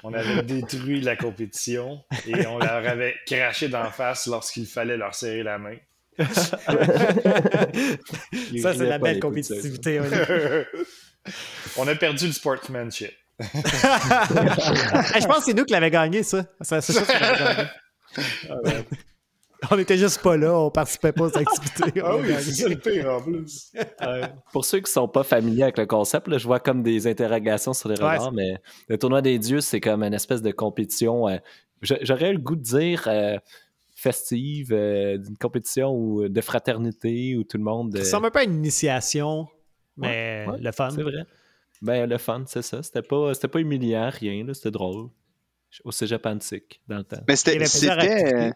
On avait détruit la compétition et on leur avait craché d'en face lorsqu'il fallait leur serrer la main. <laughs> Ça, c'est la belle compétitivité. On a perdu le sportsmanship. <laughs> Hey, je pense que c'est nous qui l'avons gagné, ça. C'est. On était juste pas là, on participait pas aux <laughs> activités. Ah oui, c'est ça le pire en plus. Pour ceux qui sont pas familiers avec le concept, là, je vois comme des interrogations sur les Ouais, regards, mais le tournoi des dieux, c'est comme une espèce de compétition. euh, j'a- J'aurais le goût de dire euh, festive, euh, d'une compétition ou de fraternité où tout le monde. Ça euh, ressemble un peu à une initiation, mais Ouais, le fun. C'est vrai. Ben, le fun, c'est ça. C'était pas, c'était pas humiliant, rien. C'était drôle. Au cégep antique, dans le temps. Mais y c'était.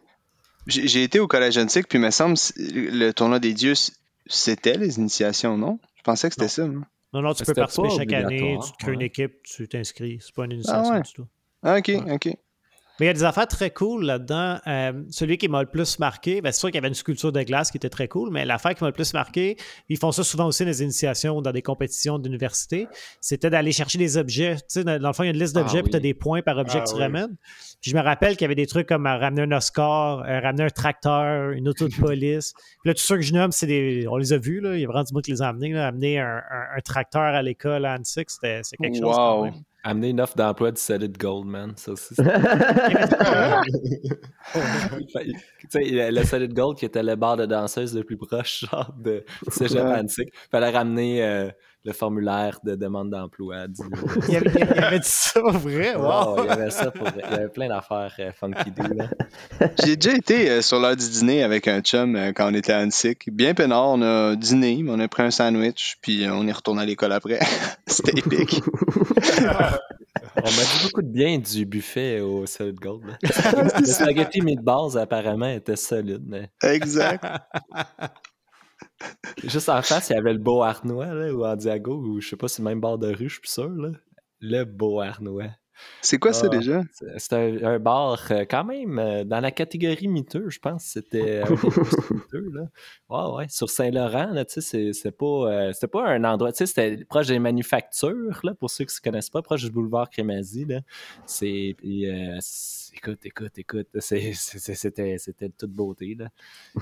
J'ai été au collège antique, puis il me semble le tournoi des dieux, c'était les initiations, non? Je pensais que c'était Non. ça. moi. Non, non, tu Mais peux participer chaque année, tu te crées une équipe, tu t'inscris. C'est pas une initiation ouais. du tout. Ah, ok, Ouais. ok. Mais il y a des affaires très cool là-dedans. Euh, celui qui m'a le plus marqué, ben, c'est sûr qu'il y avait une sculpture de glace qui était très cool, mais l'affaire qui m'a le plus marqué, ils font ça souvent aussi dans les initiations, dans des compétitions d'université, c'était d'aller chercher des objets. Tu sais, dans le fond, il y a une liste Ah d'objets, puis tu as des points par objet Ah que tu oui. ramènes. Puis je me rappelle qu'il y avait des trucs comme euh, ramener un Oscar, euh, ramener un tracteur, une auto de <laughs> police. Puis là, tout ça que je nomme, c'est des. On les a vus, là. Il y a vraiment du monde qui les a amenés. Là. Amener un, un- un tracteur à l'école à Annecy, c'était c'est quelque chose. quand même. Amener une offre d'emploi du Solid Gold, man. Ça aussi. <laughs> le Solid Gold qui était le bar de danseuse le plus proche, genre de Cégep. Antique. Fallait ramener euh, le formulaire de demande d'emploi. du- <laughs> Il y avait, il y avait dit ça, vrai? Wow! Wow, il y avait ça pour... Il y avait plein d'affaires euh, funky. <laughs> J'ai déjà été euh, sur l'heure du dîner avec un chum euh, quand on était à Annecy. Bien peinard, on a dîné, mais on a pris un sandwich, puis euh, on est retourné à l'école après. <laughs> C'était épique. On m'a dit beaucoup de bien du buffet au Solid Gold. Le spaghetti meatballs, apparemment, était solide, mais Exact. Juste en face, il y avait le Beau Arnois, là, ou en Diago, ou je sais pas si c'est le même bar de rue, je suis plus sûr, là. Le Beau Arnois. C'est quoi ça Ah. déjà? C'est- un, un bar euh, quand même euh, dans la catégorie miteux, je pense. C'était <laughs> plus miteux, là. Ouais, ouais. Sur Saint-Laurent, là, tu sais, c'est- c'est pas, euh, c'était pas un endroit, tu sais, c'était proche des manufactures, là, pour ceux qui ne se connaissent pas, proche du boulevard Crémazie, là. Euh, c'est- écoute, écoute, écoute, c'était, c'était de toute beauté, là.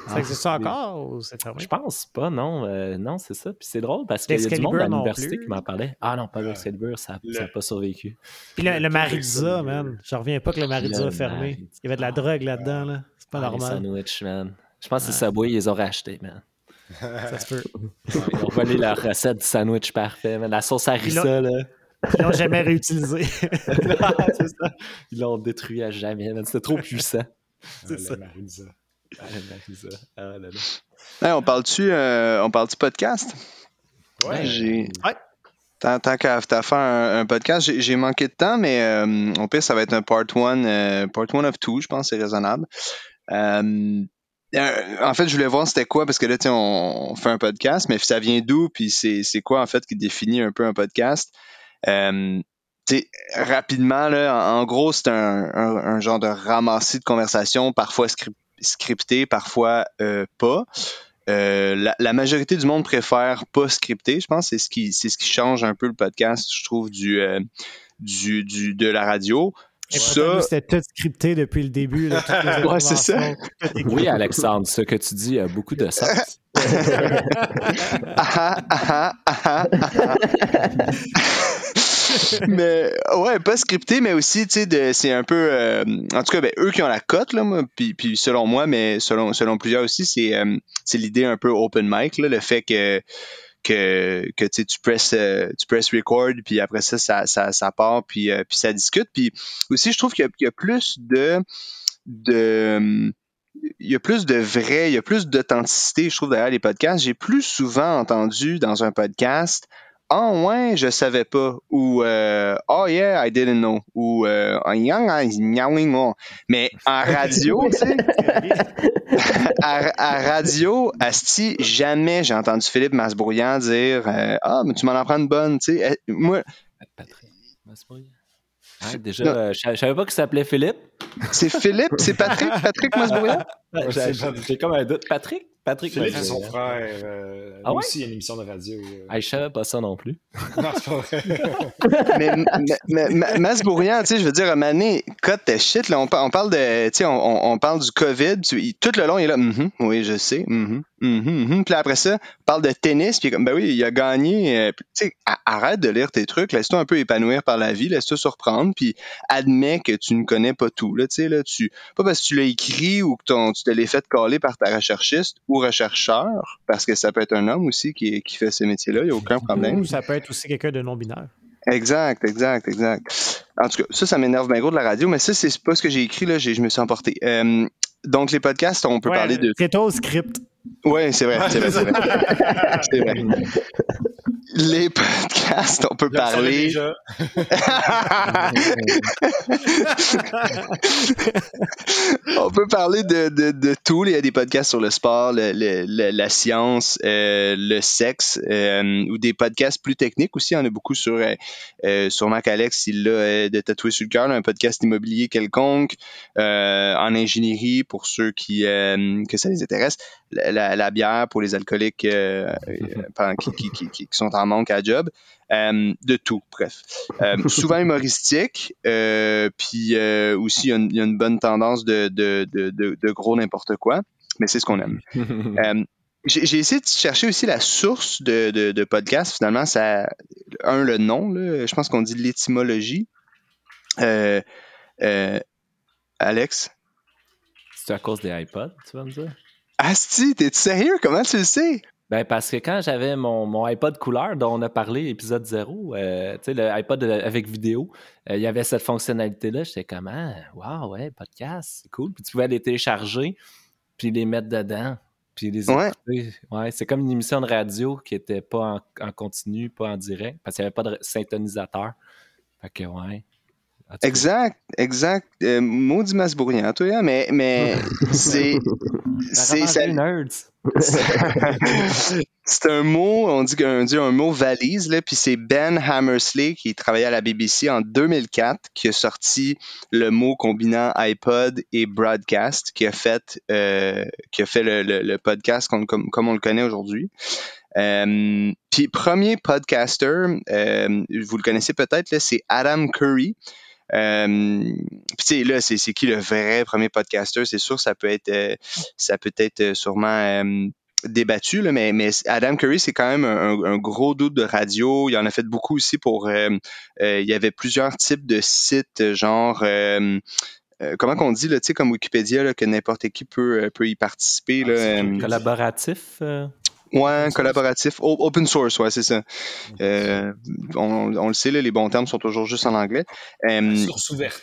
Ça existe ça Ah, encore ou c'est fermé? je pense pas, non. euh, non, c'est ça. Puis c'est drôle parce qu'il y a du monde à l'université qui m'en parlait. Ah non, pas l'Excalibur, ça Le- n'a pas survécu. Puis le, le Le Maritza, Québec, man. Je reviens pas que le Maritza a fermé. Maritza. Il y avait de la drogue là-dedans, là. C'est pas Ah, Les normal. sandwichs, man. Je pense que c'est Subway, ils les ont rachetés, man. <laughs> Ça se peut. Ils ont volé leur recette du sandwich parfait, man. La sauce harissa, là. Ils l'ont jamais réutilisé. <laughs> <laughs> ça. Ils l'ont détruit à jamais. C'était trop puissant. C'est ça. Marisa. Ah. Ah là là. Hey, on parle-tu euh, on parle-tu podcast? Ouais. J'ai... Ouais. Tant, tant qu'à t'as fait un, un podcast, j'ai, manqué de temps, mais euh, au pire, ça va être un part one, euh, part one of two, je pense, c'est raisonnable. Euh, euh, en fait, je voulais voir c'était quoi, parce que là, tu sais, on, on fait un podcast, mais ça vient d'où, puis c'est, c'est quoi, en fait, qui définit un peu un podcast? Euh, rapidement, là, en, en gros, c'est un, un- un genre de ramassis de conversation, parfois scrip- scripté, parfois euh, pas. Euh, la, la majorité du monde préfère pas scripté, je pense. C'est ce qui, c'est ce qui change un peu le podcast, je trouve, du, euh, du, du, de la radio. Et Ça, C'était tout scripté depuis le début. Là, <laughs> Ouais, c'est ça. Oui, Alexandre, ce que tu dis a beaucoup de sens. <laughs> <laughs> mais ouais, pas scripté, mais aussi, tu sais, c'est un peu. euh, en tout cas, ben, eux qui ont la cote, là, moi, puis, selon moi, mais selon, selon plusieurs aussi, c'est euh, c'est l'idée un peu open mic, là, le fait que que, que tu sais, tu presses euh, presses record puis après ça ça, ça, part puis, puis ça discute puis aussi je trouve qu'il y, y a plus de de il y a plus de vrai, il y a plus d'authenticité, je trouve, derrière les podcasts. J'ai plus souvent entendu dans un podcast Ah ouais, je savais pas ou euh, Oh yeah, I didn't know ou euh, oh. Mais en <laughs> radio, tu sais, <laughs> à, à radio, Asti, jamais j'ai entendu Philippe Masbrouillant dire euh, Ah, mais tu m'en en prends une bonne, tu sais. Eh, Moi, Patrick. Masbrouillant. Ah, déjà, euh, je je savais pas qu'il s'appelait Philippe. c'est Philippe, c'est Patrick, Patrick <laughs> J'ai j'ai comme un doute. Patrick? Patrick Philippe, c'est son frère. euh, Ah ouais? aussi, il y a une émission de radio. euh. Ah, je savais pas ça non plus. <laughs> Non, c'est pas vrai. <laughs> mais, mais, mais, tu sais, je veux dire, à Mané, cut tes shit, là, on, par- on parle de, tu sais, on, on- on parle du COVID, tu- il- tout le long, il est là, Mhm, oui, je sais, mhm, mhm, mhm. puis après ça, on parle de tennis, puis il est comme, ben oui, il a gagné, euh, puis, tu sais, arrête de lire tes trucs, laisse-toi un peu épanouir par la vie, laisse-toi surprendre, puis admets que tu ne connais pas tout, là, tu sais, là, tu, pas parce que tu l'as écrit ou que ton, tu te l'es fait caler par ta recherchiste ou rechercheur, parce que ça peut être un homme aussi qui, qui fait ce métier-là, il n'y a aucun problème. Ou ça peut être aussi quelqu'un de non-binaire. Exact, exact, exact. En tout cas, ça, ça m'énerve bien gros de la radio, mais ça, c'est pas ce que j'ai écrit, là, je me suis emporté. Euh, donc, les podcasts, on peut Ouais, parler de... C'est au script. Ouais, c'est vrai, c'est vrai, c'est vrai. <laughs> C'est vrai. Les podcasts, on peut parler... déjà. <laughs> on peut parler de, de, de tout. Il y a des podcasts sur le sport, le- le- la science, euh, le sexe, euh, ou des podcasts plus techniques aussi. Il y en a beaucoup sur, euh, euh, sur Mac Alex, il l'a de tatoué sur le cœur, un podcast immobilier quelconque, en ingénierie pour ceux qui que ça les intéresse, la, la- la bière pour les alcooliques <laughs> qui, qui, qui, qui sont en manque à job. Euh, de tout, bref. Euh, <laughs> souvent humoristique, euh, puis euh, aussi il y, a une, il y a une bonne tendance de, de, de, de, de gros n'importe quoi, mais c'est ce qu'on aime. <laughs> Euh, j'ai j'ai essayé de chercher aussi la source de, de, de podcast. Finalement, ça, un, le nom, là, je pense qu'on dit l'étymologie. Euh, euh, Alex? C'est à cause des iPods, tu vas me dire? Asti, t'es sérieux? Comment tu le sais? Ben parce que quand j'avais mon, mon iPod couleur dont on a parlé épisode 0, euh, tu sais, le iPod avec vidéo, euh, il y avait cette fonctionnalité-là. J'étais comme, ah, wow, ouais, podcast, c'est cool. Puis tu pouvais les télécharger, puis les mettre dedans, puis les Ouais. écouter. Ouais, c'est comme une émission de radio qui était pas en, en continu, pas en direct, parce qu'il n'y avait pas de syntonisateur. Fait que, ouais. Exact, exact. Euh, maudit toi, hein, mais, mais <laughs> c'est. c'est ça- <laughs> c'est un mot, on dit dit un mot valise, là, puis c'est Ben Hammersley qui travaillait à la BBC en 2004 qui a sorti le mot combinant iPod et broadcast, qui a fait, euh, qui a fait le, le- le podcast comme, comme on le connaît aujourd'hui. Euh, puis premier podcaster, euh, vous le connaissez peut-être, c'est Adam Curry. Euh, puis tu sais, là, c'est qui le vrai premier podcaster? C'est sûr, ça peut être, euh, ça peut être euh, sûrement euh, débattu, là, mais, mais Adam Curry, c'est quand même un, un gros doute de radio. Il en a fait beaucoup aussi pour. euh, euh, il y avait plusieurs types de sites, genre. euh, comment qu'on dit, là, comme Wikipédia, là, que n'importe qui peut, peut y participer. Ah, Collaboratif. Ouais, collaboratif. Open source, ouais, c'est ça. Euh, on, on le sait, là, les bons termes sont toujours juste en anglais. Euh, Source ouverte.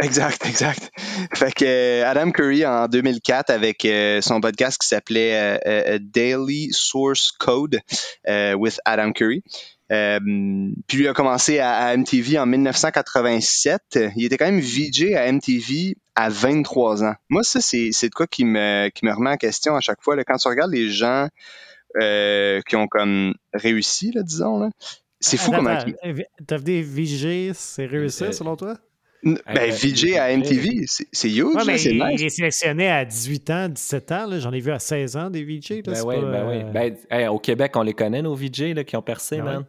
Exact, exact. <laughs> Fait que euh, Adam Curry en 2004 avec euh, son podcast qui s'appelait euh, Daily Source Code with Adam Curry. Euh, puis lui a commencé à, à MTV en 1987. Il était quand même VJ à MTV à 23 ans. Moi, ça, c'est, c'est de quoi qui me, qui me remet en question à chaque fois. Là. Quand tu regardes les gens euh, qui ont comme réussi, là, disons, là, c'est fou comment... des VG, c'est réussi Euh, selon toi? Ben, euh, VJ à MTV, c'est, huge, Ouais, c'est il, nice. il est sélectionné à 18 ans, 17 ans. là. J'en ai vu à 16 ans des VJ. Là, Ben oui, pas, ben oui. Ben, hey, au Québec, on les connaît, nos VJ là, qui ont percé, Ah ouais. man.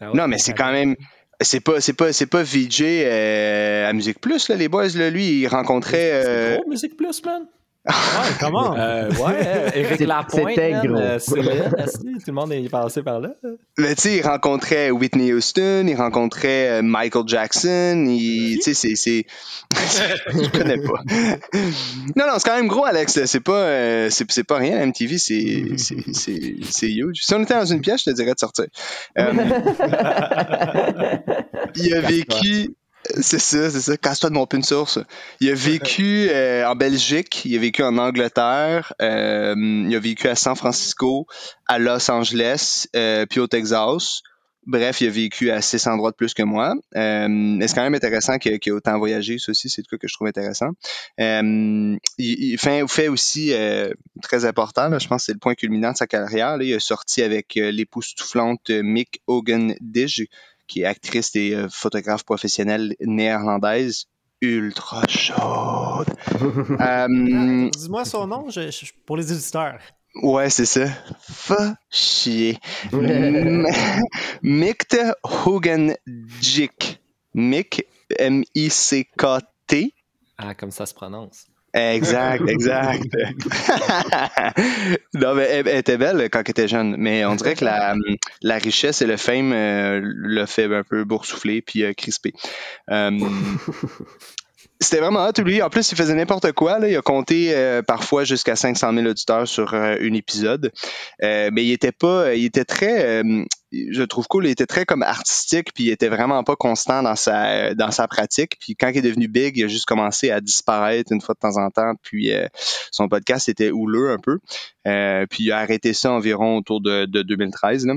Ah ouais. Non, mais c'est quand même. C'est pas, c'est pas, c'est pas VJ euh, à Musique Plus, là, les boys, là, lui, il rencontrait. C'est euh, gros, Musique Plus, man. Ouais, <laughs> comment? Euh, ouais, <laughs> Éric C'est- Lapointe, gros. euh, Céline, <laughs> tout le monde est passé par là. mais tu sais, il rencontrait Whitney Houston, il rencontrait euh, Michael Jackson, il, tu sais, c'est, c'est, je connais pas. Non, non, c'est quand même gros, Alex. là. C'est pas, euh, c'est, c'est pas rien. MTV, c'est, c'est, c'est, c'est huge. Si on était dans une pièce, je te dirais de sortir. Euh, il a vécu. C'est ça, c'est ça. Casse-toi de mon pin source. Il a vécu euh, en Belgique, il a vécu en Angleterre, euh, il a vécu à San Francisco, à Los Angeles, euh, puis au Texas. Bref, il a vécu à six endroits de plus que moi. C'est quand même intéressant qu'il ait autant voyagé. Ça aussi, c'est tout que je trouve intéressant. Il, fait, fait aussi, très important, je pense que c'est le point culminant de sa carrière. Il a sorti avec euh, Mick Hogan Dij, qui est actrice et euh, photographe professionnelle néerlandaise, ultra chaude. <laughs> Euh, Dis-moi son nom je- je- pour les éditeurs. Ouais, c'est ça. Fa chier. <laughs> M- Mikt Hugenjik. Mick, M-I-C-K-T. Ah, comme ça se prononce. Exact, exact. <laughs> non, mais elle, elle était belle quand elle était jeune, mais on dirait que la, la richesse et le fame euh, l'a fait un peu boursoufler puis euh, crisper. Euh, <laughs> c'était vraiment hot, lui. En plus, il faisait n'importe quoi. Là. Il a compté euh, parfois jusqu'à 500 000 auditeurs sur euh, un épisode. Euh, mais il était pas... Il était très... je trouve cool, il était très comme artistique, puis il était vraiment pas constant dans sa dans sa pratique. Puis quand il est devenu big, il a juste commencé à disparaître une fois de temps en temps. Puis euh, son podcast était houleux un peu. Euh, puis il a arrêté ça environ autour de, de 2013. Là.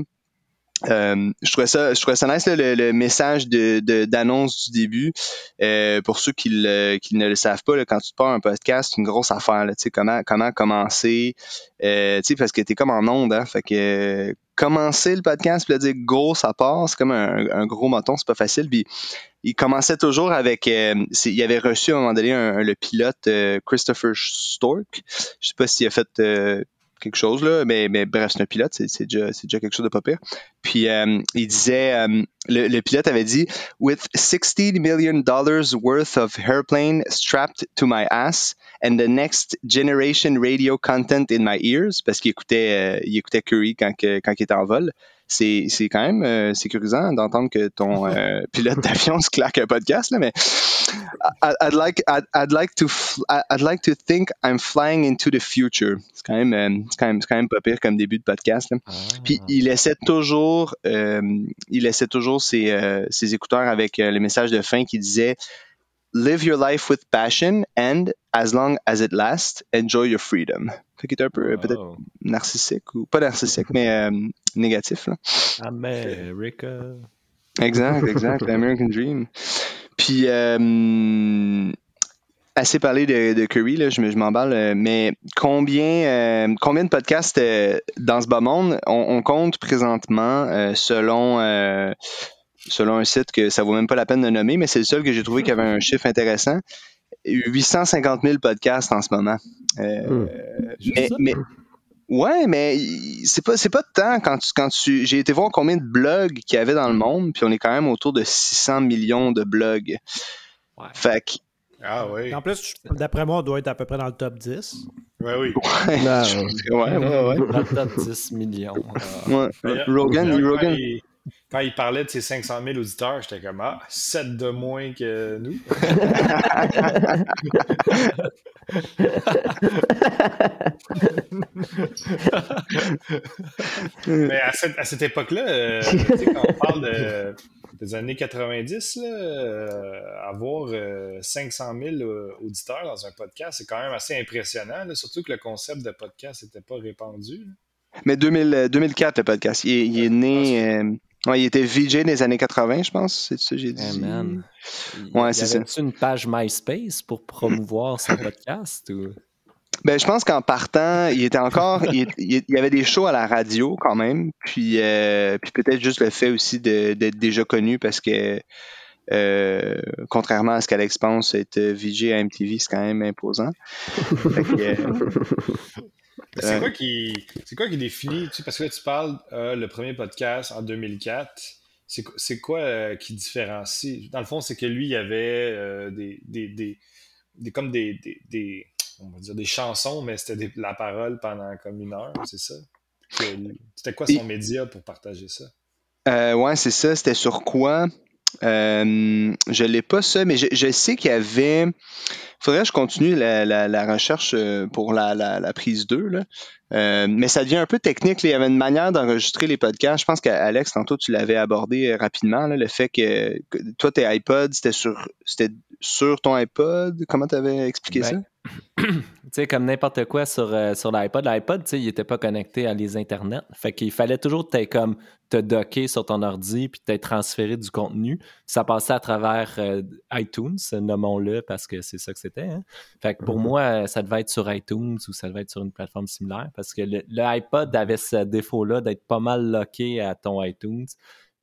Euh, je trouvais ça, je trouvais ça nice là, le, le message de, d'annonce du début. Euh, pour ceux qui, le- qui ne le savent pas, là, quand tu pars un podcast, c'est une grosse affaire. Là, comment comment commencer, euh, parce que t'es comme en onde, hein, fait que commencer le podcast, puis dire go, ça part, c'est comme un, un gros moton, c'est pas facile. Puis il commençait toujours avec, euh, il avait reçu à un moment donné un- le pilote euh, Christopher Stork. Je sais pas s'il a fait euh, quelque chose là, mais, mais bref, c'est un pilote, c'est, déjà, déjà quelque chose de pas pire. Puis euh, il disait, euh, le, le pilote avait dit, with 60 million dollars worth of airplane strapped to my ass and the next generation radio content in my ears, parce qu'il écoutait, euh, il écoutait Curry quand, quand il était en vol. C'est, c'est quand même euh, sécurisant d'entendre que ton <laughs> euh, pilote d'avion se claque un podcast, là, mais I- I'd like, I'd, I'd like to, I'd like to think I'm flying into the future. C'est quand même, euh, c'est quand même, c'est quand même pas pire comme début de podcast. Là. Ah. Puis il laissait toujours, euh, il laissait toujours ses, euh, ses écouteurs avec euh, le message de fin qui disait Live your life with passion and as long as it lasts, enjoy your freedom. Fait qu'il est un peu euh, peut-être narcissique ou pas narcissique, mais euh, négatif. Là. America. Exact, exact, <laughs> l'American Dream. Puis euh, assez parlé de, de Curry, là, je, me- je m'emballe, mais combien, euh, combien de podcasts euh, dans ce bas monde on, on compte présentement euh, selon euh, selon un site que ça vaut même pas la peine de nommer, mais c'est le seul que j'ai trouvé qui avait un chiffre intéressant. 850 000 podcasts en ce moment. Euh. Juste mais, ouais, mais c'est pas c'est pas de temps quand tu quand tu j'ai été voir combien de blogs qu'il y avait dans le monde, puis on est quand même autour de 600 millions de blogs. Ouais. Fait que Ah oui. En plus, d'après moi, on doit être à peu près dans le top 10. Ouais, oui. ouais, Non. <laughs> je- ouais, ouais, ouais. Dans le top 10 millions. Ouais. Rogan, Rogan. Il, quand il parlait de ses 500 000 auditeurs, j'étais comme Ah, 7 de moins que nous. Mais à cette, à cette époque-là, euh, quand on parle de- des années 90, là, euh, avoir euh, 500 000 euh, auditeurs dans un podcast, c'est quand même assez impressionnant. là, surtout que le concept de podcast n'était pas répandu. là. Mais 2000, euh, 2004 le podcast, il, est- il est né ouais, il était VJ des années 80, je pense, c'est ça que j'ai dit. Hey, man. Ouais, c'est ça. une page MySpace pour promouvoir son podcast? Ou... Ben, je pense qu'en partant, il était encore, il, y avait des shows à la radio quand même, puis, euh, puis peut-être juste le fait aussi de- d'être déjà connu parce que, euh, contrairement à ce qu'Alex pense, être VJ à MTV, c'est quand même imposant. Que, euh, <laughs> C'est Euh. quoi qui c'est quoi qui définit tu parce que là tu parles euh, le premier podcast en 2004 c'est quoi- c'est quoi euh, qui différencie? Dans le fond c'est que lui il y avait des, des, des, des- comme des, on va dire des chansons mais c'était la parole pendant comme une heure c'est ça? Que- c'était quoi son Et- média pour partager ça? Euh, ouais, c'est ça. C'était sur quoi? Euh, je l'ai pas ça, mais je, je sais qu'il y avait. Faudrait que je continue la, la- la recherche euh, pour la, prise 2. Là. Euh, mais ça devient un peu technique. là. Il y avait une manière d'enregistrer les podcasts. Je pense qu'Alex, tantôt, tu l'avais abordé rapidement. là, le fait que, que toi, tes iPods, c'était sur, c'était sur ton iPod. Comment tu avais expliqué Ben, ça? Tu sais, comme n'importe quoi sur, euh, sur l'iPod. L'iPod, tu sais, il n'était pas connecté à les internets. Fait qu'il fallait toujours t'être comme te docker sur ton ordi puis t'être transféré du contenu. Ça passait à travers euh, iTunes, nommons-le parce que c'est ça que c'était. hein. Fait que pour Mhm. moi, euh, ça devait être sur iTunes ou ça devait être sur une plateforme similaire parce que le, le iPod avait ce défaut-là d'être pas mal locké à ton iTunes.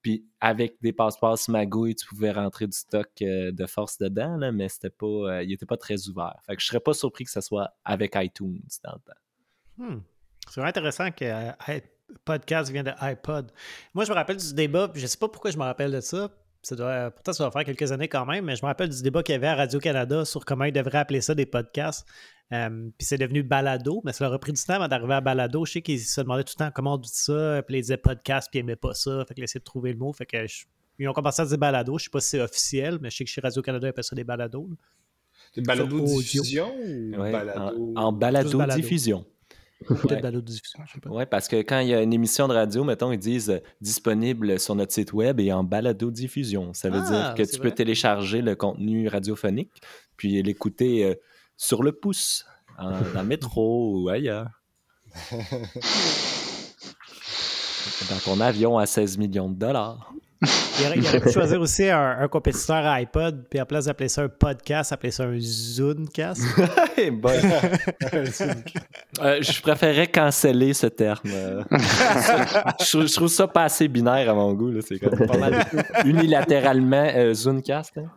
Puis avec des passeports magouilles, tu pouvais rentrer du stock euh, de force dedans, là, mais c'était pas, euh, il était pas très ouvert. Fait que je serais pas surpris que ce soit avec iTunes dans le temps. Hmm. C'est intéressant que euh, podcast vient de iPod. Moi, je me rappelle du débat, puis je sais pas pourquoi je me rappelle de ça. Ça doit, pourtant, ça doit faire quelques années quand même, mais je me rappelle du débat qu'il y avait à Radio-Canada sur comment ils devraient appeler ça des podcasts. Euh, puis c'est devenu balado, mais ça leur a pris du temps avant d'arriver à balado. Je sais qu'ils se demandaient tout le temps comment on dit ça, puis ils disaient podcast, puis ils n'aimaient pas ça. Fait qu'ils essayaient de trouver le mot. Fait que je- ils ont commencé à dire balado. Je sais pas si c'est officiel, mais je sais que chez Radio-Canada, ils appellent ça des balados. là. C'est balado audio. diffusion ou Ouais, balado? en, en balado-diffusion. Peut-être Ouais. Je sais pas. Oui, parce que quand il y a une émission de radio, mettons, ils disent euh, disponible sur notre site web et en balado-diffusion. Ça veut Ah, dire que c'est tu peux télécharger le contenu radiophonique puis l'écouter euh, sur le pouce, en- dans le métro ou ailleurs. <laughs> Dans ton avion à 16 millions de dollars. Il aurait, il aurait pu choisir aussi un, un compétiteur à iPod, puis à place d'appeler ça un podcast, appeler ça un Zoomcast. <laughs> Hey. <laughs> Euh, je préférais canceller ce terme. <laughs> je, je trouve ça pas assez binaire à mon goût. C'est comme pas mal unilatéralement euh, Zoomcast. hein.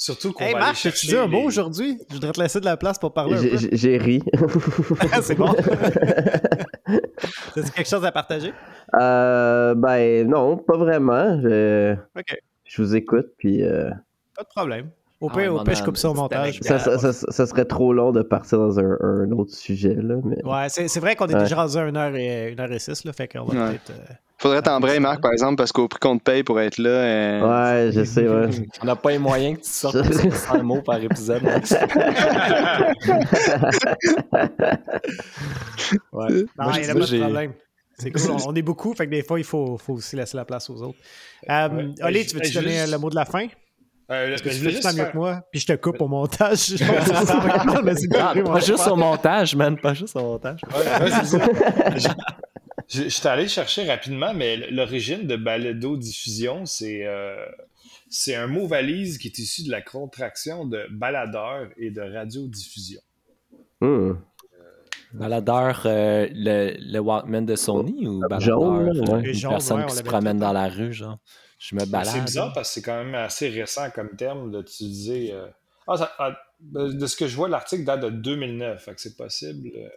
Surtout qu'on hey va Marc, aller tu dis un mot les- aujourd'hui? Je voudrais te laisser de la place pour parler un J'ai- peu. j'ai- J'ai ri. <laughs> C'est bon. <laughs> As-tu quelque chose à partager? Euh, ben non, pas vraiment. Je, OK, je vous écoute, puis euh, pas de problème. Au Ah, pire, au mon pire, je âme, coupe ça au montage. ça, ça, ça- ça serait trop long de partir dans un, un autre sujet, là. Mais... Ouais, c'est vrai qu'on est Ouais. déjà rendu à 1h et, une heure et 6, là, fait qu'on va Ouais. peut-être... euh, Faudrait t'embrayer, Marc, par exemple, parce qu'au prix qu'on te paye pour être là. euh, Ouais, je sais, ouais. On n'a pas les moyens que tu sortes 100 mots par épisode. <laughs> Non, Ouais. il Moi, n'y a pas de j'ai- problème. C'est cool, on, on est beaucoup, fait que des fois, il faut, faut aussi laisser la place aux autres. Euh, Ouais. Hey, tu veux-tu donner juste- le mot de la fin? Euh, Parce que tu je fais juste mieux faire- que moi, puis je te coupe au montage. <laughs> Je ça Ah, pas juste au montage, man. Pas juste au montage. Ouais, ça. J'ai- J'étais allé chercher rapidement, mais l'origine de balado-diffusion, c'est euh, c'est un mot valise qui est issu de la contraction de baladeur et de radiodiffusion. Hmm. Baladeur, euh, le, le Walkman de Sony ou baladeur, Jaune, là, euh, ouais. une Jaune, personne ouais, qui se promène dans la rue, genre? Je me balade. C'est bizarre parce que c'est quand même assez récent comme terme d'utiliser. euh, Ah, ça- ah, de ce que je vois, l'article date de 2009, fait que c'est possible. euh,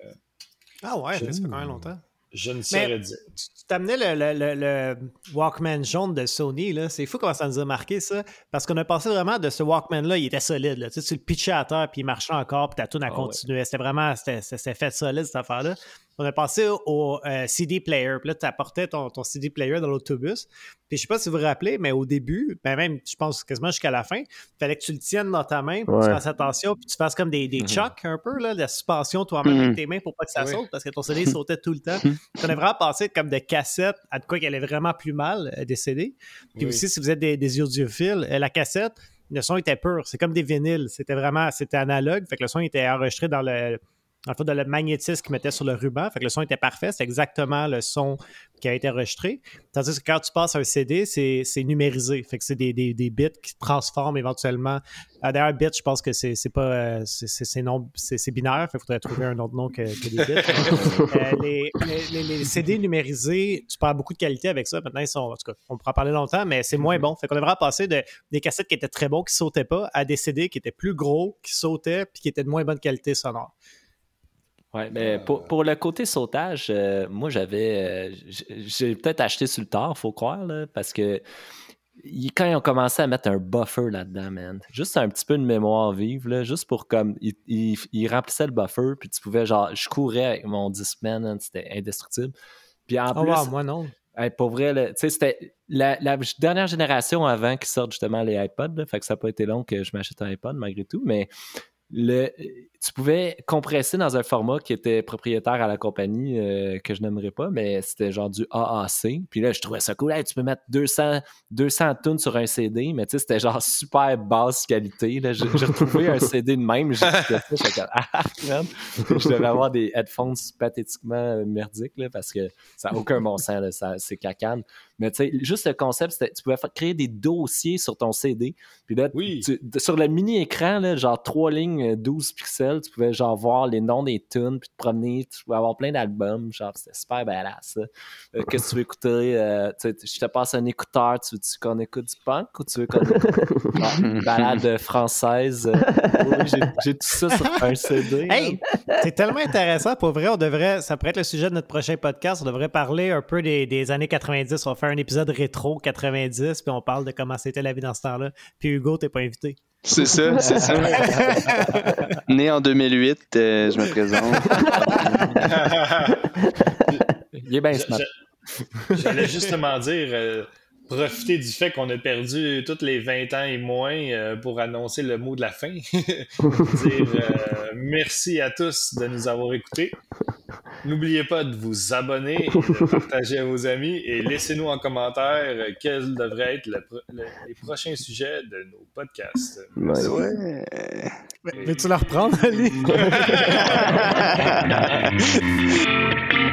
Ah ouais, ça fait quand même longtemps. je ne saurais dire. Tu t'amenais le, le- le- le Walkman jaune de Sony, là. C'est fou comment ça nous a marqué, ça. Parce qu'on a passé vraiment de ce Walkman-là, il était solide, là. Tu sais, tu le pitchais à terre, puis il marchait encore, puis ta tune a Ah ouais. continué. C'était vraiment, c'était fait solide, cette affaire-là. On a passé au euh, CD player. Puis là, tu apportais ton, ton CD player dans l'autobus. Puis je sais pas si vous vous rappelez, mais au début, ben même, je pense quasiment jusqu'à la fin, il fallait que tu le tiennes dans ta main, puis Ouais. tu fasses attention, puis tu fasses comme des, des Mhm. chocs un peu, là, de la suspension toi-même Mhm. avec tes mains pour pas que ça Oui. saute, parce que ton CD <laughs> sautait tout le temps. On est vraiment passé comme de cassette à de quoi qui allait vraiment plus mal euh, des CD. Puis Oui. aussi, si vous êtes des, des audiophiles, euh, la cassette, le son était pur. C'est comme des vinyles. C'était vraiment, c'était analogue. Fait que le son était enregistré dans le, en fait, dans le magnétisme qu'ils mettaient sur le ruban. Fait que le son était parfait. C'est exactement le son qui a été enregistré. Tandis que quand tu passes un CD, c'est numérisé. Fait que c'est des, des, des bits qui se transforment éventuellement. Euh, D'ailleurs, bit, je pense que c'est pas euh, c'est- binaire. Fait qu'il faudrait trouver un autre nom que, que des bits. <laughs> Euh, les, les- les- les CD numérisés, tu perds beaucoup de qualité avec ça. Maintenant, ils sont, en tout cas, on pourra en parler longtemps, mais c'est moins bon. Fait qu'on est vraiment passé de des cassettes qui étaient très bons, qui sautaient pas, à des CD qui étaient plus gros, qui sautaient, puis qui étaient de moins bonne qualité sonore. Ouais, mais pour, pour le côté sautage, euh, moi j'avais. euh, j'ai peut-être acheté sur le tard, faut croire, là, parce que il- quand ils ont commencé à mettre un buffer là-dedans, man, juste un petit peu de mémoire vive, là, juste pour comme. Ils il, il remplissaient le buffer, puis tu pouvais, genre, je courais avec mon Discman, man, c'était indestructible. Puis en Oh, plus, wow, moi non. Hey, pour vrai, tu sais, c'était la, la dernière génération avant qu'ils sortent justement les iPods. là, fait que ça n'a pas été long que je m'achète un iPod malgré tout, mais le, tu pouvais compresser dans un format qui était propriétaire à la compagnie euh, que je n'aimerais pas, mais c'était genre du AAC. Puis là, je trouvais ça cool. Tu peux mettre 200, 200 tunes sur un CD, mais tu sais, c'était genre super basse qualité. là. J'ai retrouvé un CD de même. Ça, ah, man. Je devais avoir des headphones pathétiquement merdiques là, parce que ça n'a aucun bon sens, c'est cacane. Mais tu sais, juste le concept, c'était tu pouvais faire- créer des dossiers sur ton CD. Puis là, Oui. tu- de- sur le mini-écran, là, genre 3 lignes, euh, 12 pixels, tu pouvais genre voir les noms des tunes, puis te promener, tu pouvais avoir plein d'albums. Genre, c'était super badass. ça. Euh, <laughs> Qu'est-ce que tu veux écouter? Euh, tu sais, je te passe un écouteur, tu veux qu'on écoute du punk ou tu veux qu'on écoute <laughs> genre, une balade française? Euh, oui, j'ai- tout ça sur un CD. Hey, c'est tellement intéressant. Pour vrai, on devrait, ça pourrait être le sujet de notre prochain podcast. On devrait parler un peu des, des années 90. On va faire un épisode rétro 90, puis on parle de comment c'était la vie dans ce temps-là. Puis Hugo, t'es pas invité. C'est ça, c'est ça. <laughs> Né en 2008, euh, je me présente. <laughs> Il est bien J'allais justement dire, euh, profiter du fait qu'on a perdu tous les 20 ans et moins euh, pour annoncer le mot de la fin. <laughs> dire euh, merci à tous de nous avoir écoutés. N'oubliez pas de vous abonner, de partager à vos amis et laissez-nous en commentaire quels devraient être le pro- le- les prochains sujets de nos podcasts. Ouais. Ouais. Veux-tu la reprendre, Ali? <laughs> <laughs>